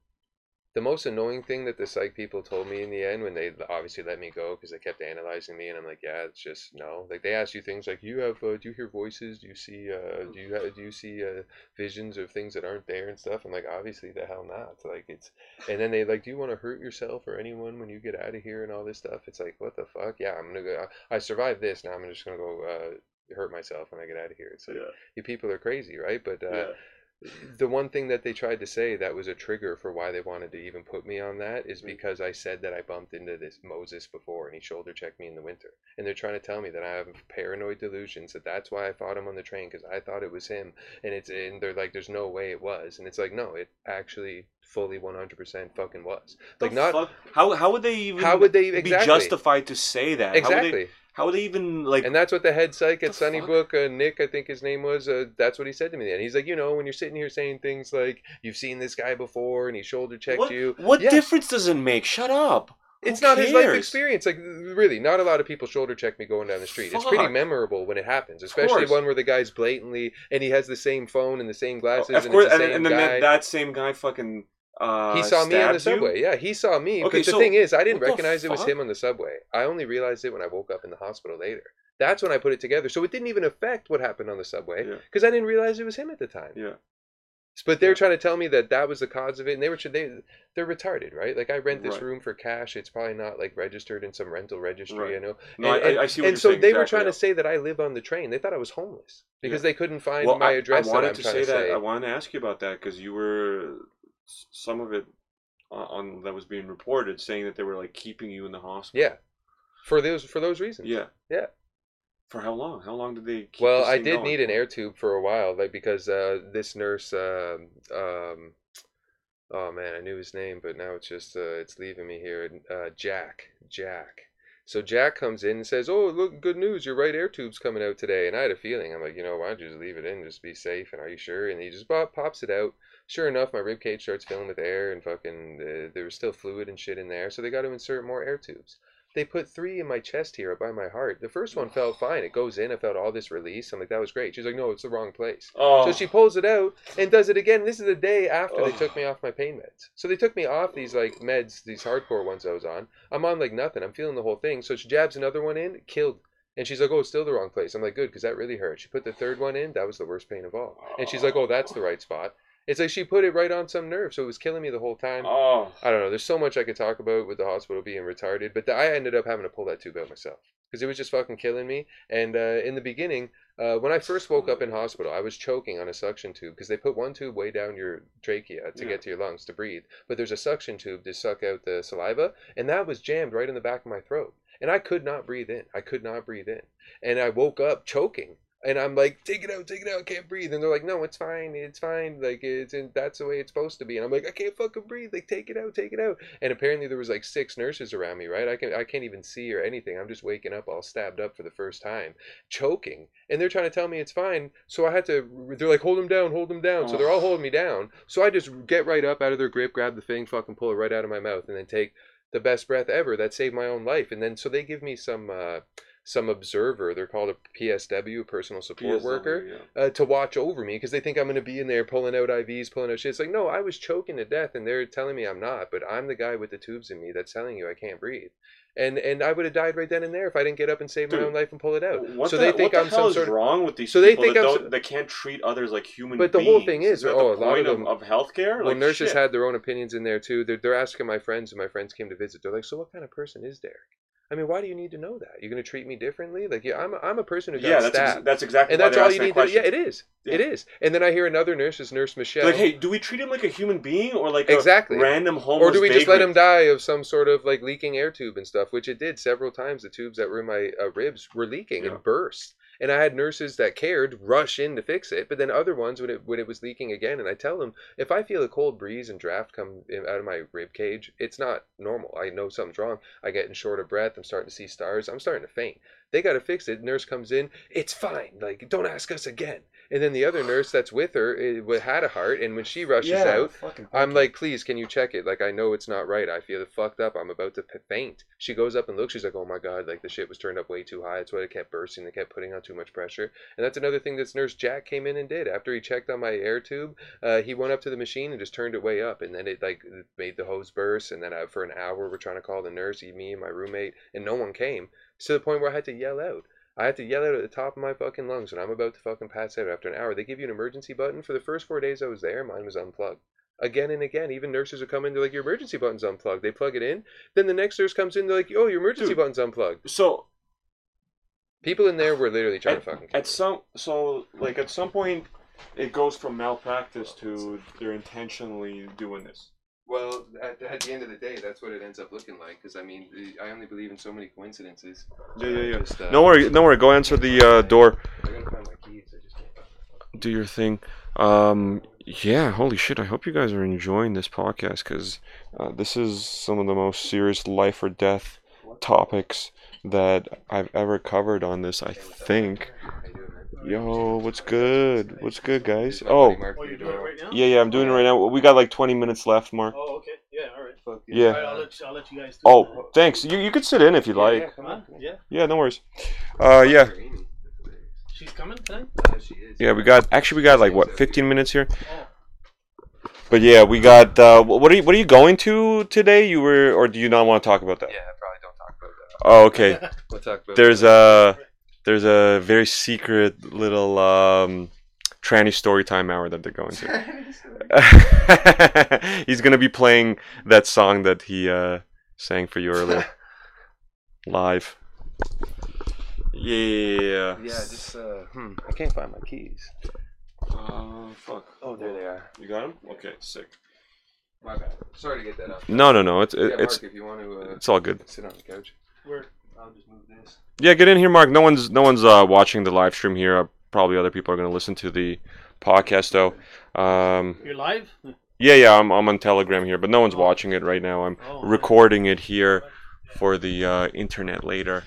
The most annoying thing that the psych people told me in the end when they obviously let me go because they kept analyzing me and I'm like, yeah, it's just no. Like they ask you things like, you have, uh, do you hear voices? Do you see, uh, do you ha- do you see uh, visions of things that aren't there and stuff? I'm like, obviously the hell not. Like it's, and then they like, do you want to hurt yourself or anyone when you get out of here and all this stuff? It's like, what the fuck? Yeah, I'm gonna go. I survived this. Now I'm just gonna go uh, hurt myself when I get out of here. It's like you people are crazy, right? But uh, the one thing that they tried to say that was a trigger for why they wanted to even put me on that is Mm. because I said that I bumped into this Moses before and he shoulder checked me in the winter. And they're trying to tell me that I have paranoid delusions that that's why I fought him on the train because I thought it was him. And it's and they're like, there's no way it was. And it's like, no, it actually fully 100% fucking was. Like The not fuck? how how would they even how would they be justified to say that? Exactly. How would they even like? And that's what the head psych at Sunnybrook, uh, Nick, I think his name was, uh, that's what he said to me. And he's like, you know, when you're sitting here saying things like, you've seen this guy before and he shoulder checked what you. what Yeah. difference does it make? Shut up. It's Who not his life experience. Like, really, not a lot of people shoulder check me going down the street. It's pretty memorable when it happens, especially one where the guy's blatantly, and he has the same phone and the same glasses, of and course, and, same and then that same guy fucking. Uh, he saw me on the stabbed you? subway. Yeah, he saw me. Okay, but the so thing is, I didn't recognize it was him on the subway. I only realized it when I woke up in the hospital later. That's when I put it together. So it didn't even affect what happened on the subway Yeah. because I didn't realize it was him at the time. Yeah. But they're Yeah. trying to tell me that that was the cause of it, and they were they they're retarded, right? Like I rent this Right. room for cash. It's probably not like registered in some rental registry. Right. I know. No, and, I, and- I see and so saying. they were trying yeah. to say that I live on the train. They thought I was homeless because Yeah. they couldn't find well, my I- address. I, wanted that I'm to say that. say. I wanted to ask you about that because you were some of it on, on that was being reported saying that they were like keeping you in the hospital. Yeah, for those for those reasons. Yeah. Yeah. For how long? How long did they? keep Well, I did going? need an air tube for a while, like because uh, this nurse, um, um, oh man, I knew his name, but now it's just uh, it's leaving me here. Uh, Jack, Jack. So Jack comes in and says, "Oh, look, good news! Your right air tube's coming out today." And I had a feeling, I'm like, you know, why don't you just leave it in, just be safe? And are you sure? And he just pop, pops it out. Sure enough, my rib cage starts filling with air, and fucking uh, there was still fluid and shit in there. So they got to insert more air tubes. They put three in my chest here by my heart. The first one felt fine. It goes in. I felt all this release. I'm like, that was great. She's like, no, it's the wrong place. Oh, So she pulls it out and does it again. This is the day after they took me off my pain meds. So they took me off these like meds, these hardcore ones I was on. I'm on like nothing. I'm feeling the whole thing. So she jabs another one in, killed. And she's like, oh, it's still the wrong place. I'm like, good, because that really hurt. She put the third one in. That was the worst pain of all. And she's like, oh, that's the right spot. It's like she put it right on some nerve. So it was killing me the whole time. oh, I don't know. There's so much I could talk about with the hospital being retarded, but I ended up having to pull that tube out myself because it was just fucking killing me. And uh, in the beginning, uh, when I first woke up in hospital, I was choking on a suction tube because they put one tube way down your trachea to Yeah. get to your lungs to breathe, but there's a suction tube to suck out the saliva, and that was jammed right in the back of my throat, and I could not breathe in. I could not breathe in, and I woke up choking. And I'm like, take it out, take it out, I can't breathe. And they're like, no, it's fine, it's fine. Like it's in, that's the way it's supposed to be. And I'm like, I can't fucking breathe. Like take it out, take it out. And apparently there was like six nurses around me, right? I can I can't even see or anything. I'm just waking up all stabbed up for the first time, choking. And they're trying to tell me it's fine. So I had to. They're like, hold him down, hold him down. So they're all holding me down. So I just get right up out of their grip, grab the thing, fucking pull it right out of my mouth, and then take the best breath ever that saved my own life. And then so they give me some. Uh, some observer, they're called a PSW, personal support PSW, worker, yeah. uh, to watch over me because they think I'm going to be in there pulling out IVs, pulling out shit. It's like, no, I was choking to death, and they're telling me I'm not, but I'm the guy with the tubes in me that's telling you I can't breathe. And and I would have died right then and there if I didn't get up and save my own life and pull it out. What so the, they think the I'm hell some is sort of. wrong with these So they think I'm that can't treat others like human But the beings? whole thing is, that oh, a lot of of, them- of healthcare? Well, Like, nurses shit. had their own opinions in there too. They're, they're asking my friends, and my friends came to visit. They're like, "So, what kind of person is Derek? I mean, why do you need to know that? You're going to treat me differently? Like, yeah, I'm a, I'm a person who got Yeah, that's, ex- that's exactly and that's all you need to. Yeah, it is. Yeah. It is. And then I hear another nurse, is Nurse Michelle. Like, hey, do we treat him like a human being or like Exactly. a random homeless or do we just let him die of some sort of like leaking air tube and stuff which it did several times the tubes that were in my uh, ribs were leaking Yeah. and burst and i had nurses that cared rush in to fix it but then other ones when it when it was leaking again and i tell them if i feel a cold breeze and draft come in, out of my rib cage it's not normal. I know something's wrong. I get in short of breath i'm starting to see stars i'm starting to faint. They got to fix it. Nurse comes in it's fine. Like don't ask us again and then the other nurse that's with her it, had a heart and when she rushes yeah, out I'm like, please, can you check it? Like, I know it's not right. I feel the fucked up. I'm about to faint. She goes up and looks. She's like, oh my god, like the shit was turned up way too high. That's why it kept bursting. They kept putting on too much pressure. And that's another thing this nurse Jack came in and did. After he checked on my air tube, uh, he went up to the machine and just turned it way up. And then it like made the hose burst. And then I, for an hour, we're trying to call the nurse, me and my roommate, and no one came. To the point where I had to yell out. I had to yell out at the top of my fucking lungs when I'm about to fucking pass out after an hour. They give you an emergency button. For the first four days I was there, mine was unplugged again and again. Even nurses would come in, they're like, your emergency button's unplugged. They plug it in. Then the next nurse comes in, they're like, oh, your emergency Dude. button's unplugged. So People in there were literally trying at, to fucking kill at some so like at some point it goes from malpractice to they're intentionally doing this. Well, at, at the end of the day, that's what it ends up looking like. Because I mean, I only believe in so many coincidences. Yeah, yeah, yeah. Just, uh, No worry, no worry. Go answer the uh, door. I gotta find my keys. I just can't find my Do your thing. Um, yeah, holy shit! I hope you guys are enjoying this podcast because uh, this is some of the most serious life or death topics that I've ever covered on this. I think. How you doing, man? Yo, what's good? What's good, guys? Oh, Oh, you're doing it right now? yeah, yeah. I'm doing it right now. We got like 20 minutes left, Mark. Oh, okay. Yeah, all right. Fuck Yeah. All right, I'll let you, I'll let you guys do it. Oh, thanks. You you could sit in if you Yeah, like. yeah, come on. Huh? Yeah. Yeah, no worries. Uh, yeah, She's coming tonight? Yeah, she is. yeah. We got actually we got like what 15 minutes here. Oh. But yeah, we got. Uh, what are you what are you going to today? You were or do you not want to talk about that? Yeah, I probably don't talk about that. Oh, okay. We'll talk about There's that. a there's a very secret little um, tranny story time hour that they're going to. He's gonna be playing that song that he uh, sang for you earlier live. Yeah. Yeah, just uh, hmm, I can't find my keys. Uh, fuck. Oh, there they are. You got them? Okay, sick. My bad. Sorry to get that up. No, no, no. It's it, it's if you want to uh, it's all good. sit on the couch. Where? I'll just move this. Yeah, get in here, Mark. No one's no one's uh, watching the live stream here. Uh, probably other people are gonna listen to the podcast though. Um, You're live? yeah, yeah. I'm I'm on Telegram here, but no one's watching it right now. I'm Oh, recording it here for the uh, internet later.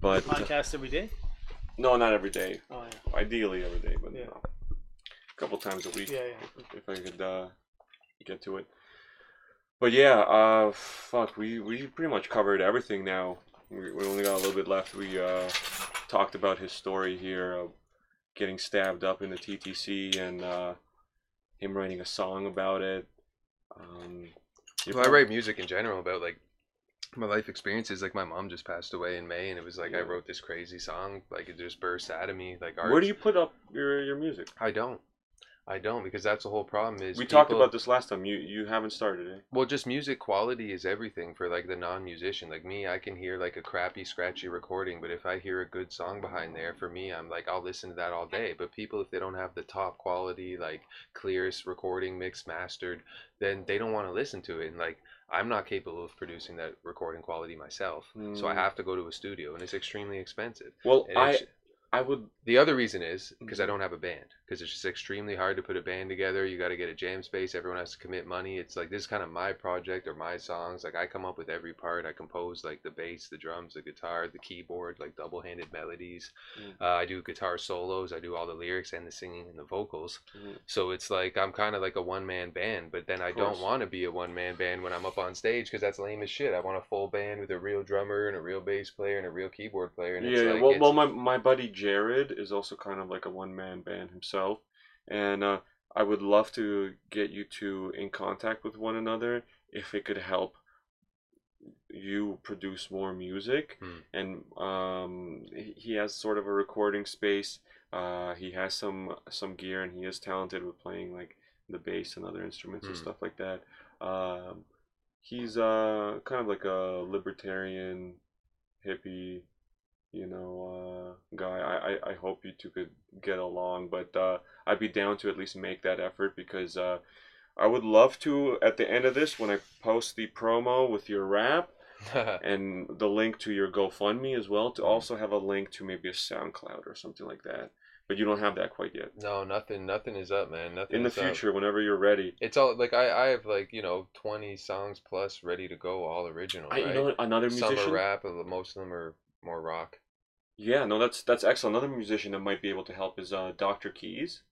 But Podcast every day? no, not every day. Oh, yeah. Ideally every day, but Yeah. no. a couple times a week Yeah, yeah. if I could uh, get to it. But yeah, uh, fuck, we we pretty much covered everything now. We, we only got a little bit left. We uh, talked about his story here of getting stabbed up in the TTC and uh, him writing a song about it. Um, Well, I write music in general about like my life experiences. Like my mom just passed away in May, and it was like I wrote this crazy song. Like it just burst out of me. Like art. Where do you put up your your music? I don't. I don't because that's the whole problem. Is We talked about this last time. You you haven't started it. Well, just music quality is everything for like the non-musician. Like me, I can hear like a crappy, scratchy recording, but if I hear a good song behind there, for me, I'm like I'll listen to that all day. But people, if they don't have the top quality, like clearest recording, mixed, mastered, then they don't want to listen to it. And like I'm not capable of producing that recording quality myself, so I Mm. have to go to a studio, and it's extremely expensive. Well, I I would. The other reason is because I Mhm. don't have a band. Because it's just extremely hard to put a band together. You got to get a jam space. Everyone has to commit money. It's like this is kind of my project or my songs. Like I come up with every part. I compose like the bass, the drums, the guitar, the keyboard, like double-handed melodies. Mm. Uh, I do guitar solos. I do all the lyrics and the singing and the vocals. Mhm. So it's like I'm kind of like a one-man band. But then I don't want to be a one-man band when I'm up on stage because that's lame as shit. I want a full band with a real drummer and a real bass player and a real keyboard player. And it's yeah, like, well, well, my my buddy Jared is also kind of like a one man band himself, and uh, I would love to get you two in contact with one another if it could help you produce more music. Hmm. And um, he has sort of a recording space. Uh, he has some some gear, and he is talented with playing like the bass and other instruments and Hmm. stuff like that. Um, he's uh kind of like a libertarian hippie you know, uh, guy. I, I, I hope you two could get along, but uh, I'd be down to at least make that effort because uh, I would love to, at the end of this, when I post the promo with your rap and the link to your GoFundMe as well, to also have a link to maybe a SoundCloud or something like that. But you don't have that quite yet. No, nothing. Nothing is up, man. Nothing. In the is up. future, whenever you're ready. it's all like I, I have like you know twenty songs plus ready to go, all original. I, right? you know another Some musician. are rap, most of them are more rock. Yeah, no, that's that's excellent. Another musician that might be able to help is uh, Dr. Keys.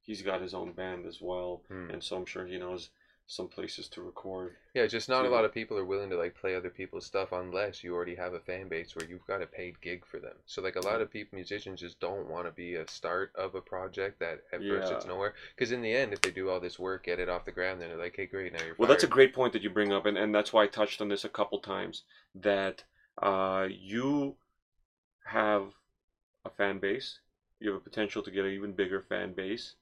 He's got his own band as well, Hmm. and so I'm sure he knows some places to record. Yeah, just not a lot of people are willing to like play other people's stuff unless you already have a fan base where you've got a paid gig for them. So like a lot of people, musicians just don't want to be a start of a project that at first it's nowhere. Because in the end, if they do all this work, get it off the ground, then they're like, hey, great, now you're Well, that's a great point that you bring up, and, and that's why I touched on this a couple times. That uh, you have a fan base, you have a potential to get an even bigger fan base,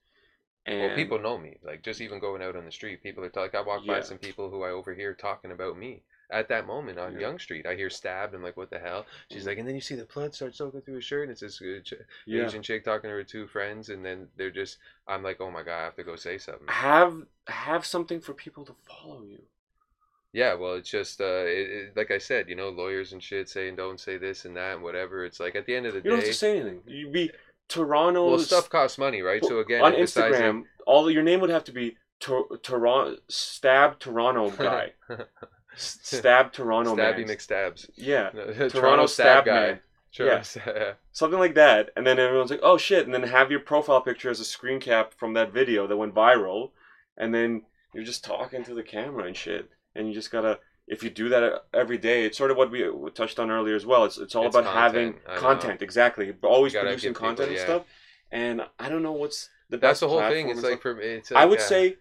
and Well, people know me. Like just even going out on the street, people are like I walk by some people who I overhear talking about me at that moment on Yeah. Yonge Street. I hear stabbed. I'm like, what the hell? She's Mhm. like, and then you see the blood start soaking through his shirt, and it's this uh, ch- yeah. Asian chick talking to her two friends, and then they're just, I'm like, oh my god, I have to go say something. have have something for people to follow you. Yeah, well, it's just uh, it, it, like I said, you know, lawyers and shit saying don't say this and that and whatever. It's like at the end of the day. You don't have to say anything. You'd be Toronto's well, stuff costs money, right? So again, on Instagram, all your name would have to be Tor- Toronto Stab Toronto guy. Stab Toronto Stabby man. McStabs. Yeah, Toronto, Toronto stab Stab guy. Man. Sure. Yeah. something like that. And then everyone's like, "Oh shit!" And then have your profile picture as a screen cap from that video that went viral, and then you're just talking to the camera and shit. And you just gotta. If you do that every day, it's sort of what we touched on earlier as well. It's it's all It's about having content, know. exactly. But always producing people- content and yeah. stuff. And I don't know what's the That's best the whole thing. It's like for me, it's I would uh, say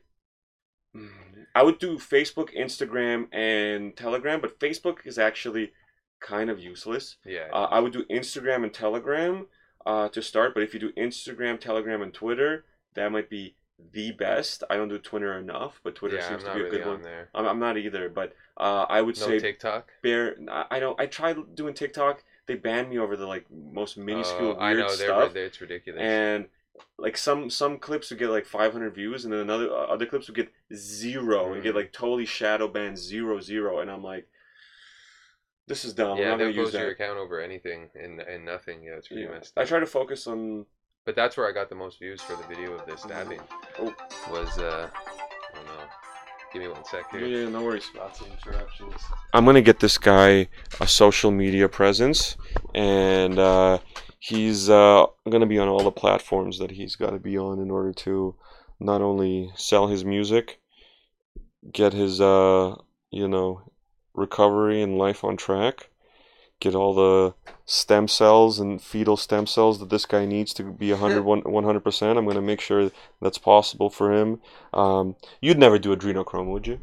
I would do Facebook, Instagram, and Telegram, but Facebook is actually kind of useless. yeah. Uh, I would do Instagram and Telegram uh, to start, but if you do Instagram, Telegram, and Twitter, that might be the best. I don't do Twitter enough, but Twitter yeah, seems to be a really good on one. there. I'm, I'm not either, but uh, I would No say TikTok. bare. I I don't. I tried doing TikTok. They banned me over the like most minuscule Oh, I weird know they're, stuff they're it's ridiculous. and like some some clips would get like 500 views and then another uh, other clips would get zero and get Mm. like totally shadow banned zero zero and i'm like this is dumb Yeah, i'm not they'll use close your account over anything and and nothing. Yeah, it's really Yeah. messed i try to focus on But that's where I got the most views for the video of the stabbing. Oh. Was uh, I don't know. Give me one sec here. yeah no worries Lots of interruptions. i'm gonna get this guy a social media presence and uh he's uh gonna be on all the platforms that he's got to be on in order to not only sell his music get his uh you know recovery and life on track get all the stem cells and fetal stem cells that this guy needs to be 100 100% i'm going to make sure that's possible for him um, you'd never do adrenochrome would you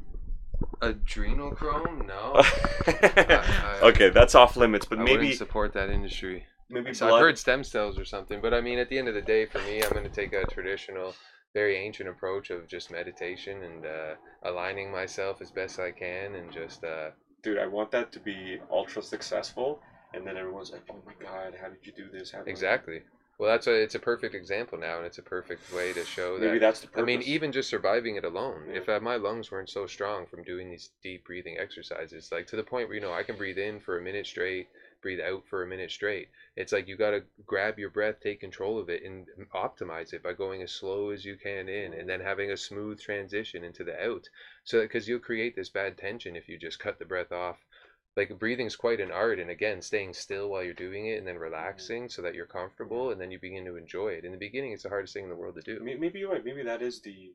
Adrenochrome? No. I- okay that's off limits but I maybe support that industry. maybe So I've heard stem cells or something, but I mean, at the end of the day, for me, I'm going to take a traditional, very ancient approach of just meditation and uh, aligning myself as best I can, and just uh, dude, I want that to be ultra successful, and then everyone's like, "Oh my god, how did you do this?" How did you-" exactly. Well, that's a it's a perfect example now, and it's a perfect way to show Maybe that. that's the purpose. I mean, even just surviving it alone. Yeah. If uh, my lungs weren't so strong from doing these deep breathing exercises, like to the point where you know I can breathe in for a minute straight, breathe out for a minute straight. It's like you got to grab your breath, take control of it, and optimize it by going as slow as you can in, and then having a smooth transition into the out. So because you'll create this bad tension if you just cut the breath off. Like breathing's quite an art, and again, staying still while you're doing it, and then mm-hmm. relaxing so that you're comfortable, and then you begin to enjoy it. In the beginning, it's the hardest thing in the world to do. Maybe you're right. Maybe that is the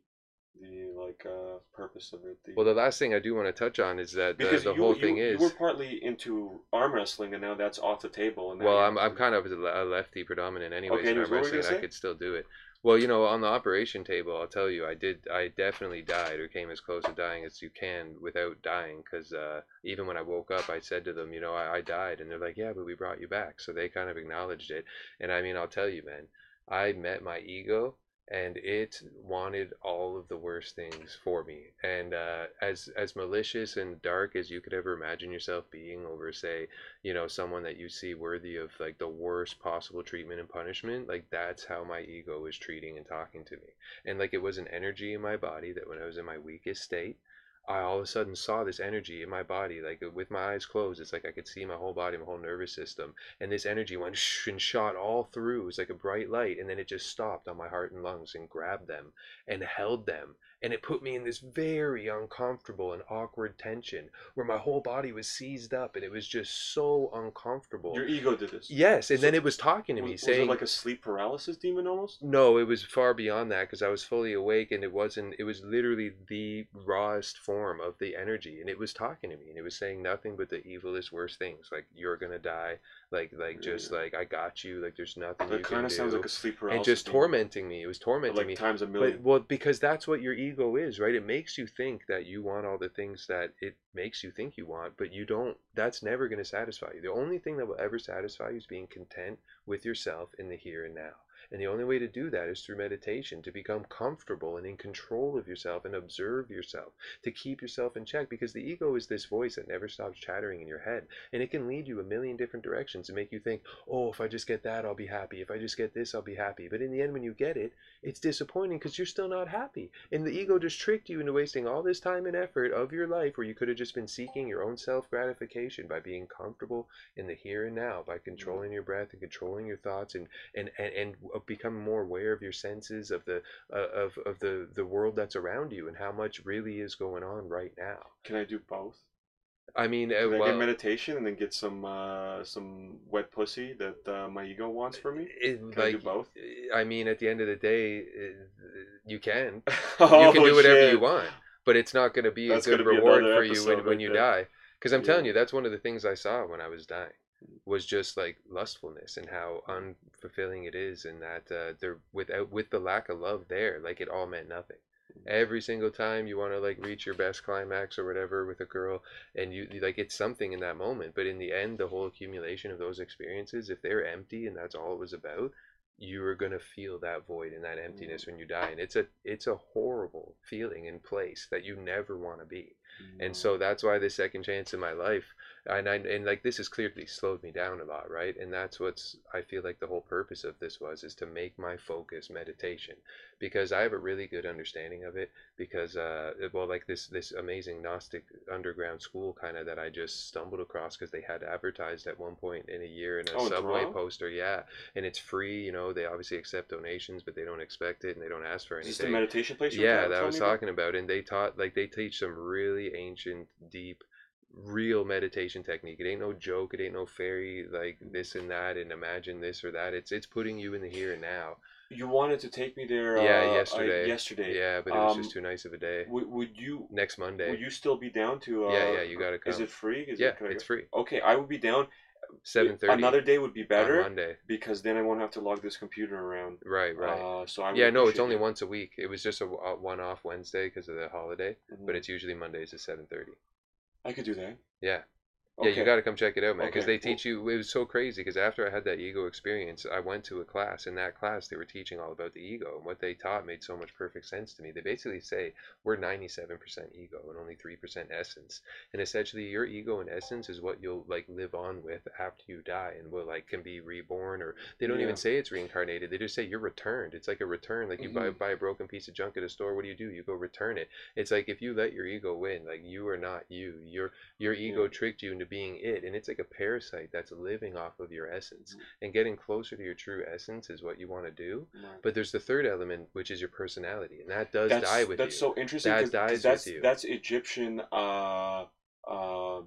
the like uh purpose of it. The, Well, the last thing I do want to touch on is that the, the you, whole you, thing you is. were partly into arm wrestling, and now that's off the table. And Well, I'm, I'm kind of a lefty predominant anyways Okay, anyways, arm you wrestling. I could still do it. Well, you know, on the operation table, I'll tell you, I did, I definitely died or came as close to dying as you can without dying. Because uh, even when I woke up, I said to them, you know, I, I died, and they're like, yeah, but we brought you back. So they kind of acknowledged it. And I mean, I'll tell you, man, I met my ego and it wanted all of the worst things for me. And uh, as as malicious and dark as you could ever imagine yourself being over say you know someone that you see worthy of like the worst possible treatment and punishment like that's how my ego was treating and talking to me. And like it was an energy in my body that when i was in my weakest state I all of a sudden saw this energy in my body, like uh, with my eyes closed. It's like I could see my whole body, my whole nervous system, and this energy went shh and shot all through. It was like a bright light, and then it just stopped on my heart and lungs and grabbed them and held them, and it put me in this very uncomfortable and awkward tension where my whole body was seized up, and it was just so uncomfortable. your ego did this. Yes, and So- then it was talking to Was, me was saying, it like a sleep paralysis demon almost? no, it was far beyond that because I was fully awake and it wasn't, it was literally the rawest form of the energy and it was talking to me and it was saying nothing but the evilest, worst things like you're gonna die, like, like just like I got you, like there's nothing That kind of sounds like a sleeper and just demon. tormenting me. It was tormenting like me. times a million But well, because that's what your ego is, right? It makes you think that you want all the things that it makes you think you want, but you don't. That's never going to satisfy you. The only thing that will ever satisfy you is being content with yourself in the here and now. And the only way to do that is through meditation, to become comfortable and in control of yourself and observe yourself, to keep yourself in check. Because the ego is this voice that never stops chattering in your head. And it can lead you a million different directions and make you think, oh, if I just get that, I'll be happy. If I just get this, I'll be happy. But in the end, when you get it, it's disappointing because you're still not happy. And the ego just tricked you into wasting all this time and effort of your life where you could have just been seeking your own self gratification by being comfortable in the here and now, by controlling your breath and controlling your thoughts and, and, and, and becoming more aware of your senses of the uh, of, of the, the world that's around you and how much really is going on right now. Can I do both? I mean, uh, Can I get meditation and then get some uh, some wet pussy that uh, my ego wants for me? it, Can I do both? I mean, at the end of the day, you can. oh, you can do whatever you want, but it's not going to be That's a good reward for you when, when you die. Because I'm telling you, that's one of the things I saw when I was dying was just like lustfulness and how unfulfilling it is, and that uh, there without with the lack of love there, like it all meant nothing. Every single time you want to like reach your best climax or whatever with a girl, and you like it's something in that moment, but in the end, the whole accumulation of those experiences, if they're empty and that's all it was about, you are gonna feel that void and that emptiness mm. when you die, and it's a it's a horrible feeling in place that you never want to be. And mm. so that's why the second chance in my life, and I, and like this has clearly slowed me down a lot, right? And that's what's I feel like the whole purpose of this was is to make my focus meditation, because I have a really good understanding of it. Because uh, well, like this this amazing Gnostic underground school kind of that I just stumbled across because they had advertised at one point in a year in a Oh, subway Toronto? poster, yeah, and it's free. You know, they obviously accept donations, but they don't expect it and they don't ask for Is anything this the meditation place? yeah that I was me about? talking about and they taught like they teach some really ancient deep real meditation technique it ain't no joke it ain't no fairy like this and that and imagine this or that it's it's putting you in the here and now You wanted to take me there. yeah uh, yesterday I, yesterday. yeah but it was Um, just too nice of a day Would, would you next monday would you still be down to? Uh, yeah yeah you gotta come Is it free? Is yeah it, it's free Okay, I would be down. 7.30 Another day would be better monday because then I won't have to log this computer around. right right Uh, so I yeah no it's only it. once a week it was just a, one-off wednesday because of the holiday Mhm. but it's usually mondays at 7.30 I could do that. yeah Okay. Yeah, you got to come check it out, man. Because Okay, they teach you. It was so crazy. Because after I had that ego experience, I went to a class. In that class, they were teaching all about the ego, and what they taught made so much perfect sense to me. They basically say we're ninety-seven percent ego and only three percent essence, and essentially your ego and essence is what you'll like live on with after you die, and will like can be reborn, or they don't Yeah. even say it's reincarnated. They just say you're returned. It's like a return. Like you buy Mhm. buy a broken piece of junk at a store. What do you do? You go return it. It's like if you let your ego win, like you are not you. Your your ego Yeah. tricked you into into being it, and it's like a parasite that's living off of your essence. Mhm. And getting closer to your true essence is what you want to do. Right. But there's the third element, which is your personality, and that does that's, die with that's you. That's so interesting That dies with that's you. that's Egyptian uh, uh,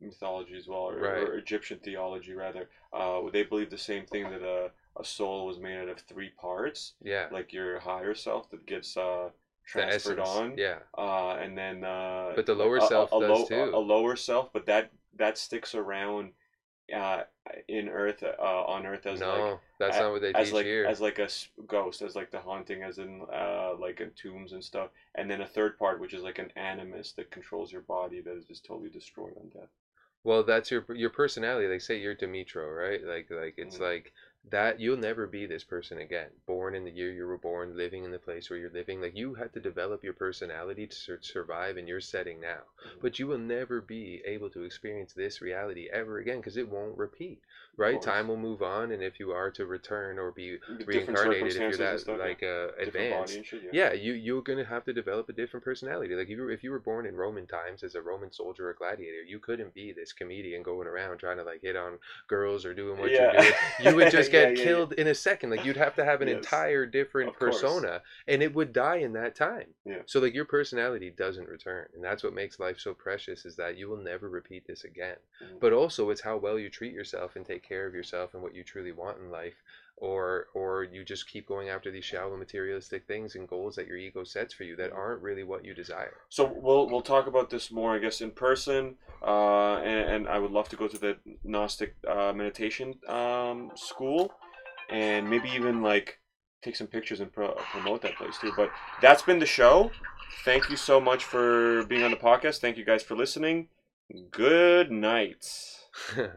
mythology as well, or, Right. or Egyptian theology rather. Uh, they believe the same thing that a, a soul was made out of three parts, yeah, like your higher self that gets uh, transferred on, Yeah, uh, and then uh, But the lower a- a- self a, does low- too. A, lower self, but that that sticks around uh, in Earth uh, on Earth as no, like that's a- not what they as teach like here. as like a ghost, as like the haunting, as in uh, like in tombs and stuff, and then a third part which is like an animus that controls your body that is just totally destroyed on death. Well, that's your your personality. They say you're Dimitro, right? Like like it's Mhm. like that you'll never be this person again. Born in the year you were born, living in the place where you're living. Like you had to develop your personality to sur- survive in your setting now. Mhm. But you will never be able to experience this reality ever again because it won't repeat. Right? Time will move on, and if you are to return or be Different reincarnated, if you're that stuff, like uh, advanced, shit, yeah. yeah, you you're gonna have to develop a different personality. Like if you were, if you were born in Roman times as a Roman soldier or gladiator, you couldn't be this comedian going around trying to like hit on girls or doing what Yeah. you're doing. You would just get yeah, killed in a second. Like you'd have to have an Yes. entire different Of course. persona, and it would die in that time. Yeah. So like your personality doesn't return, and that's what makes life so precious. Is that you will never repeat this again. Mhm. But also, it's how well you treat yourself and take care of yourself and what you truly want in life or or you just keep going after these shallow materialistic things and goals that your ego sets for you that Mm-hmm. aren't really what you desire. So we'll we'll talk about this more, I guess, in person. Uh, and, and I would love to go to the Gnostic uh, meditation um, school, and maybe even like take some pictures and pro- promote that place too. But that's been the show. Thank you so much for being on the podcast. Thank you guys for listening. Good night.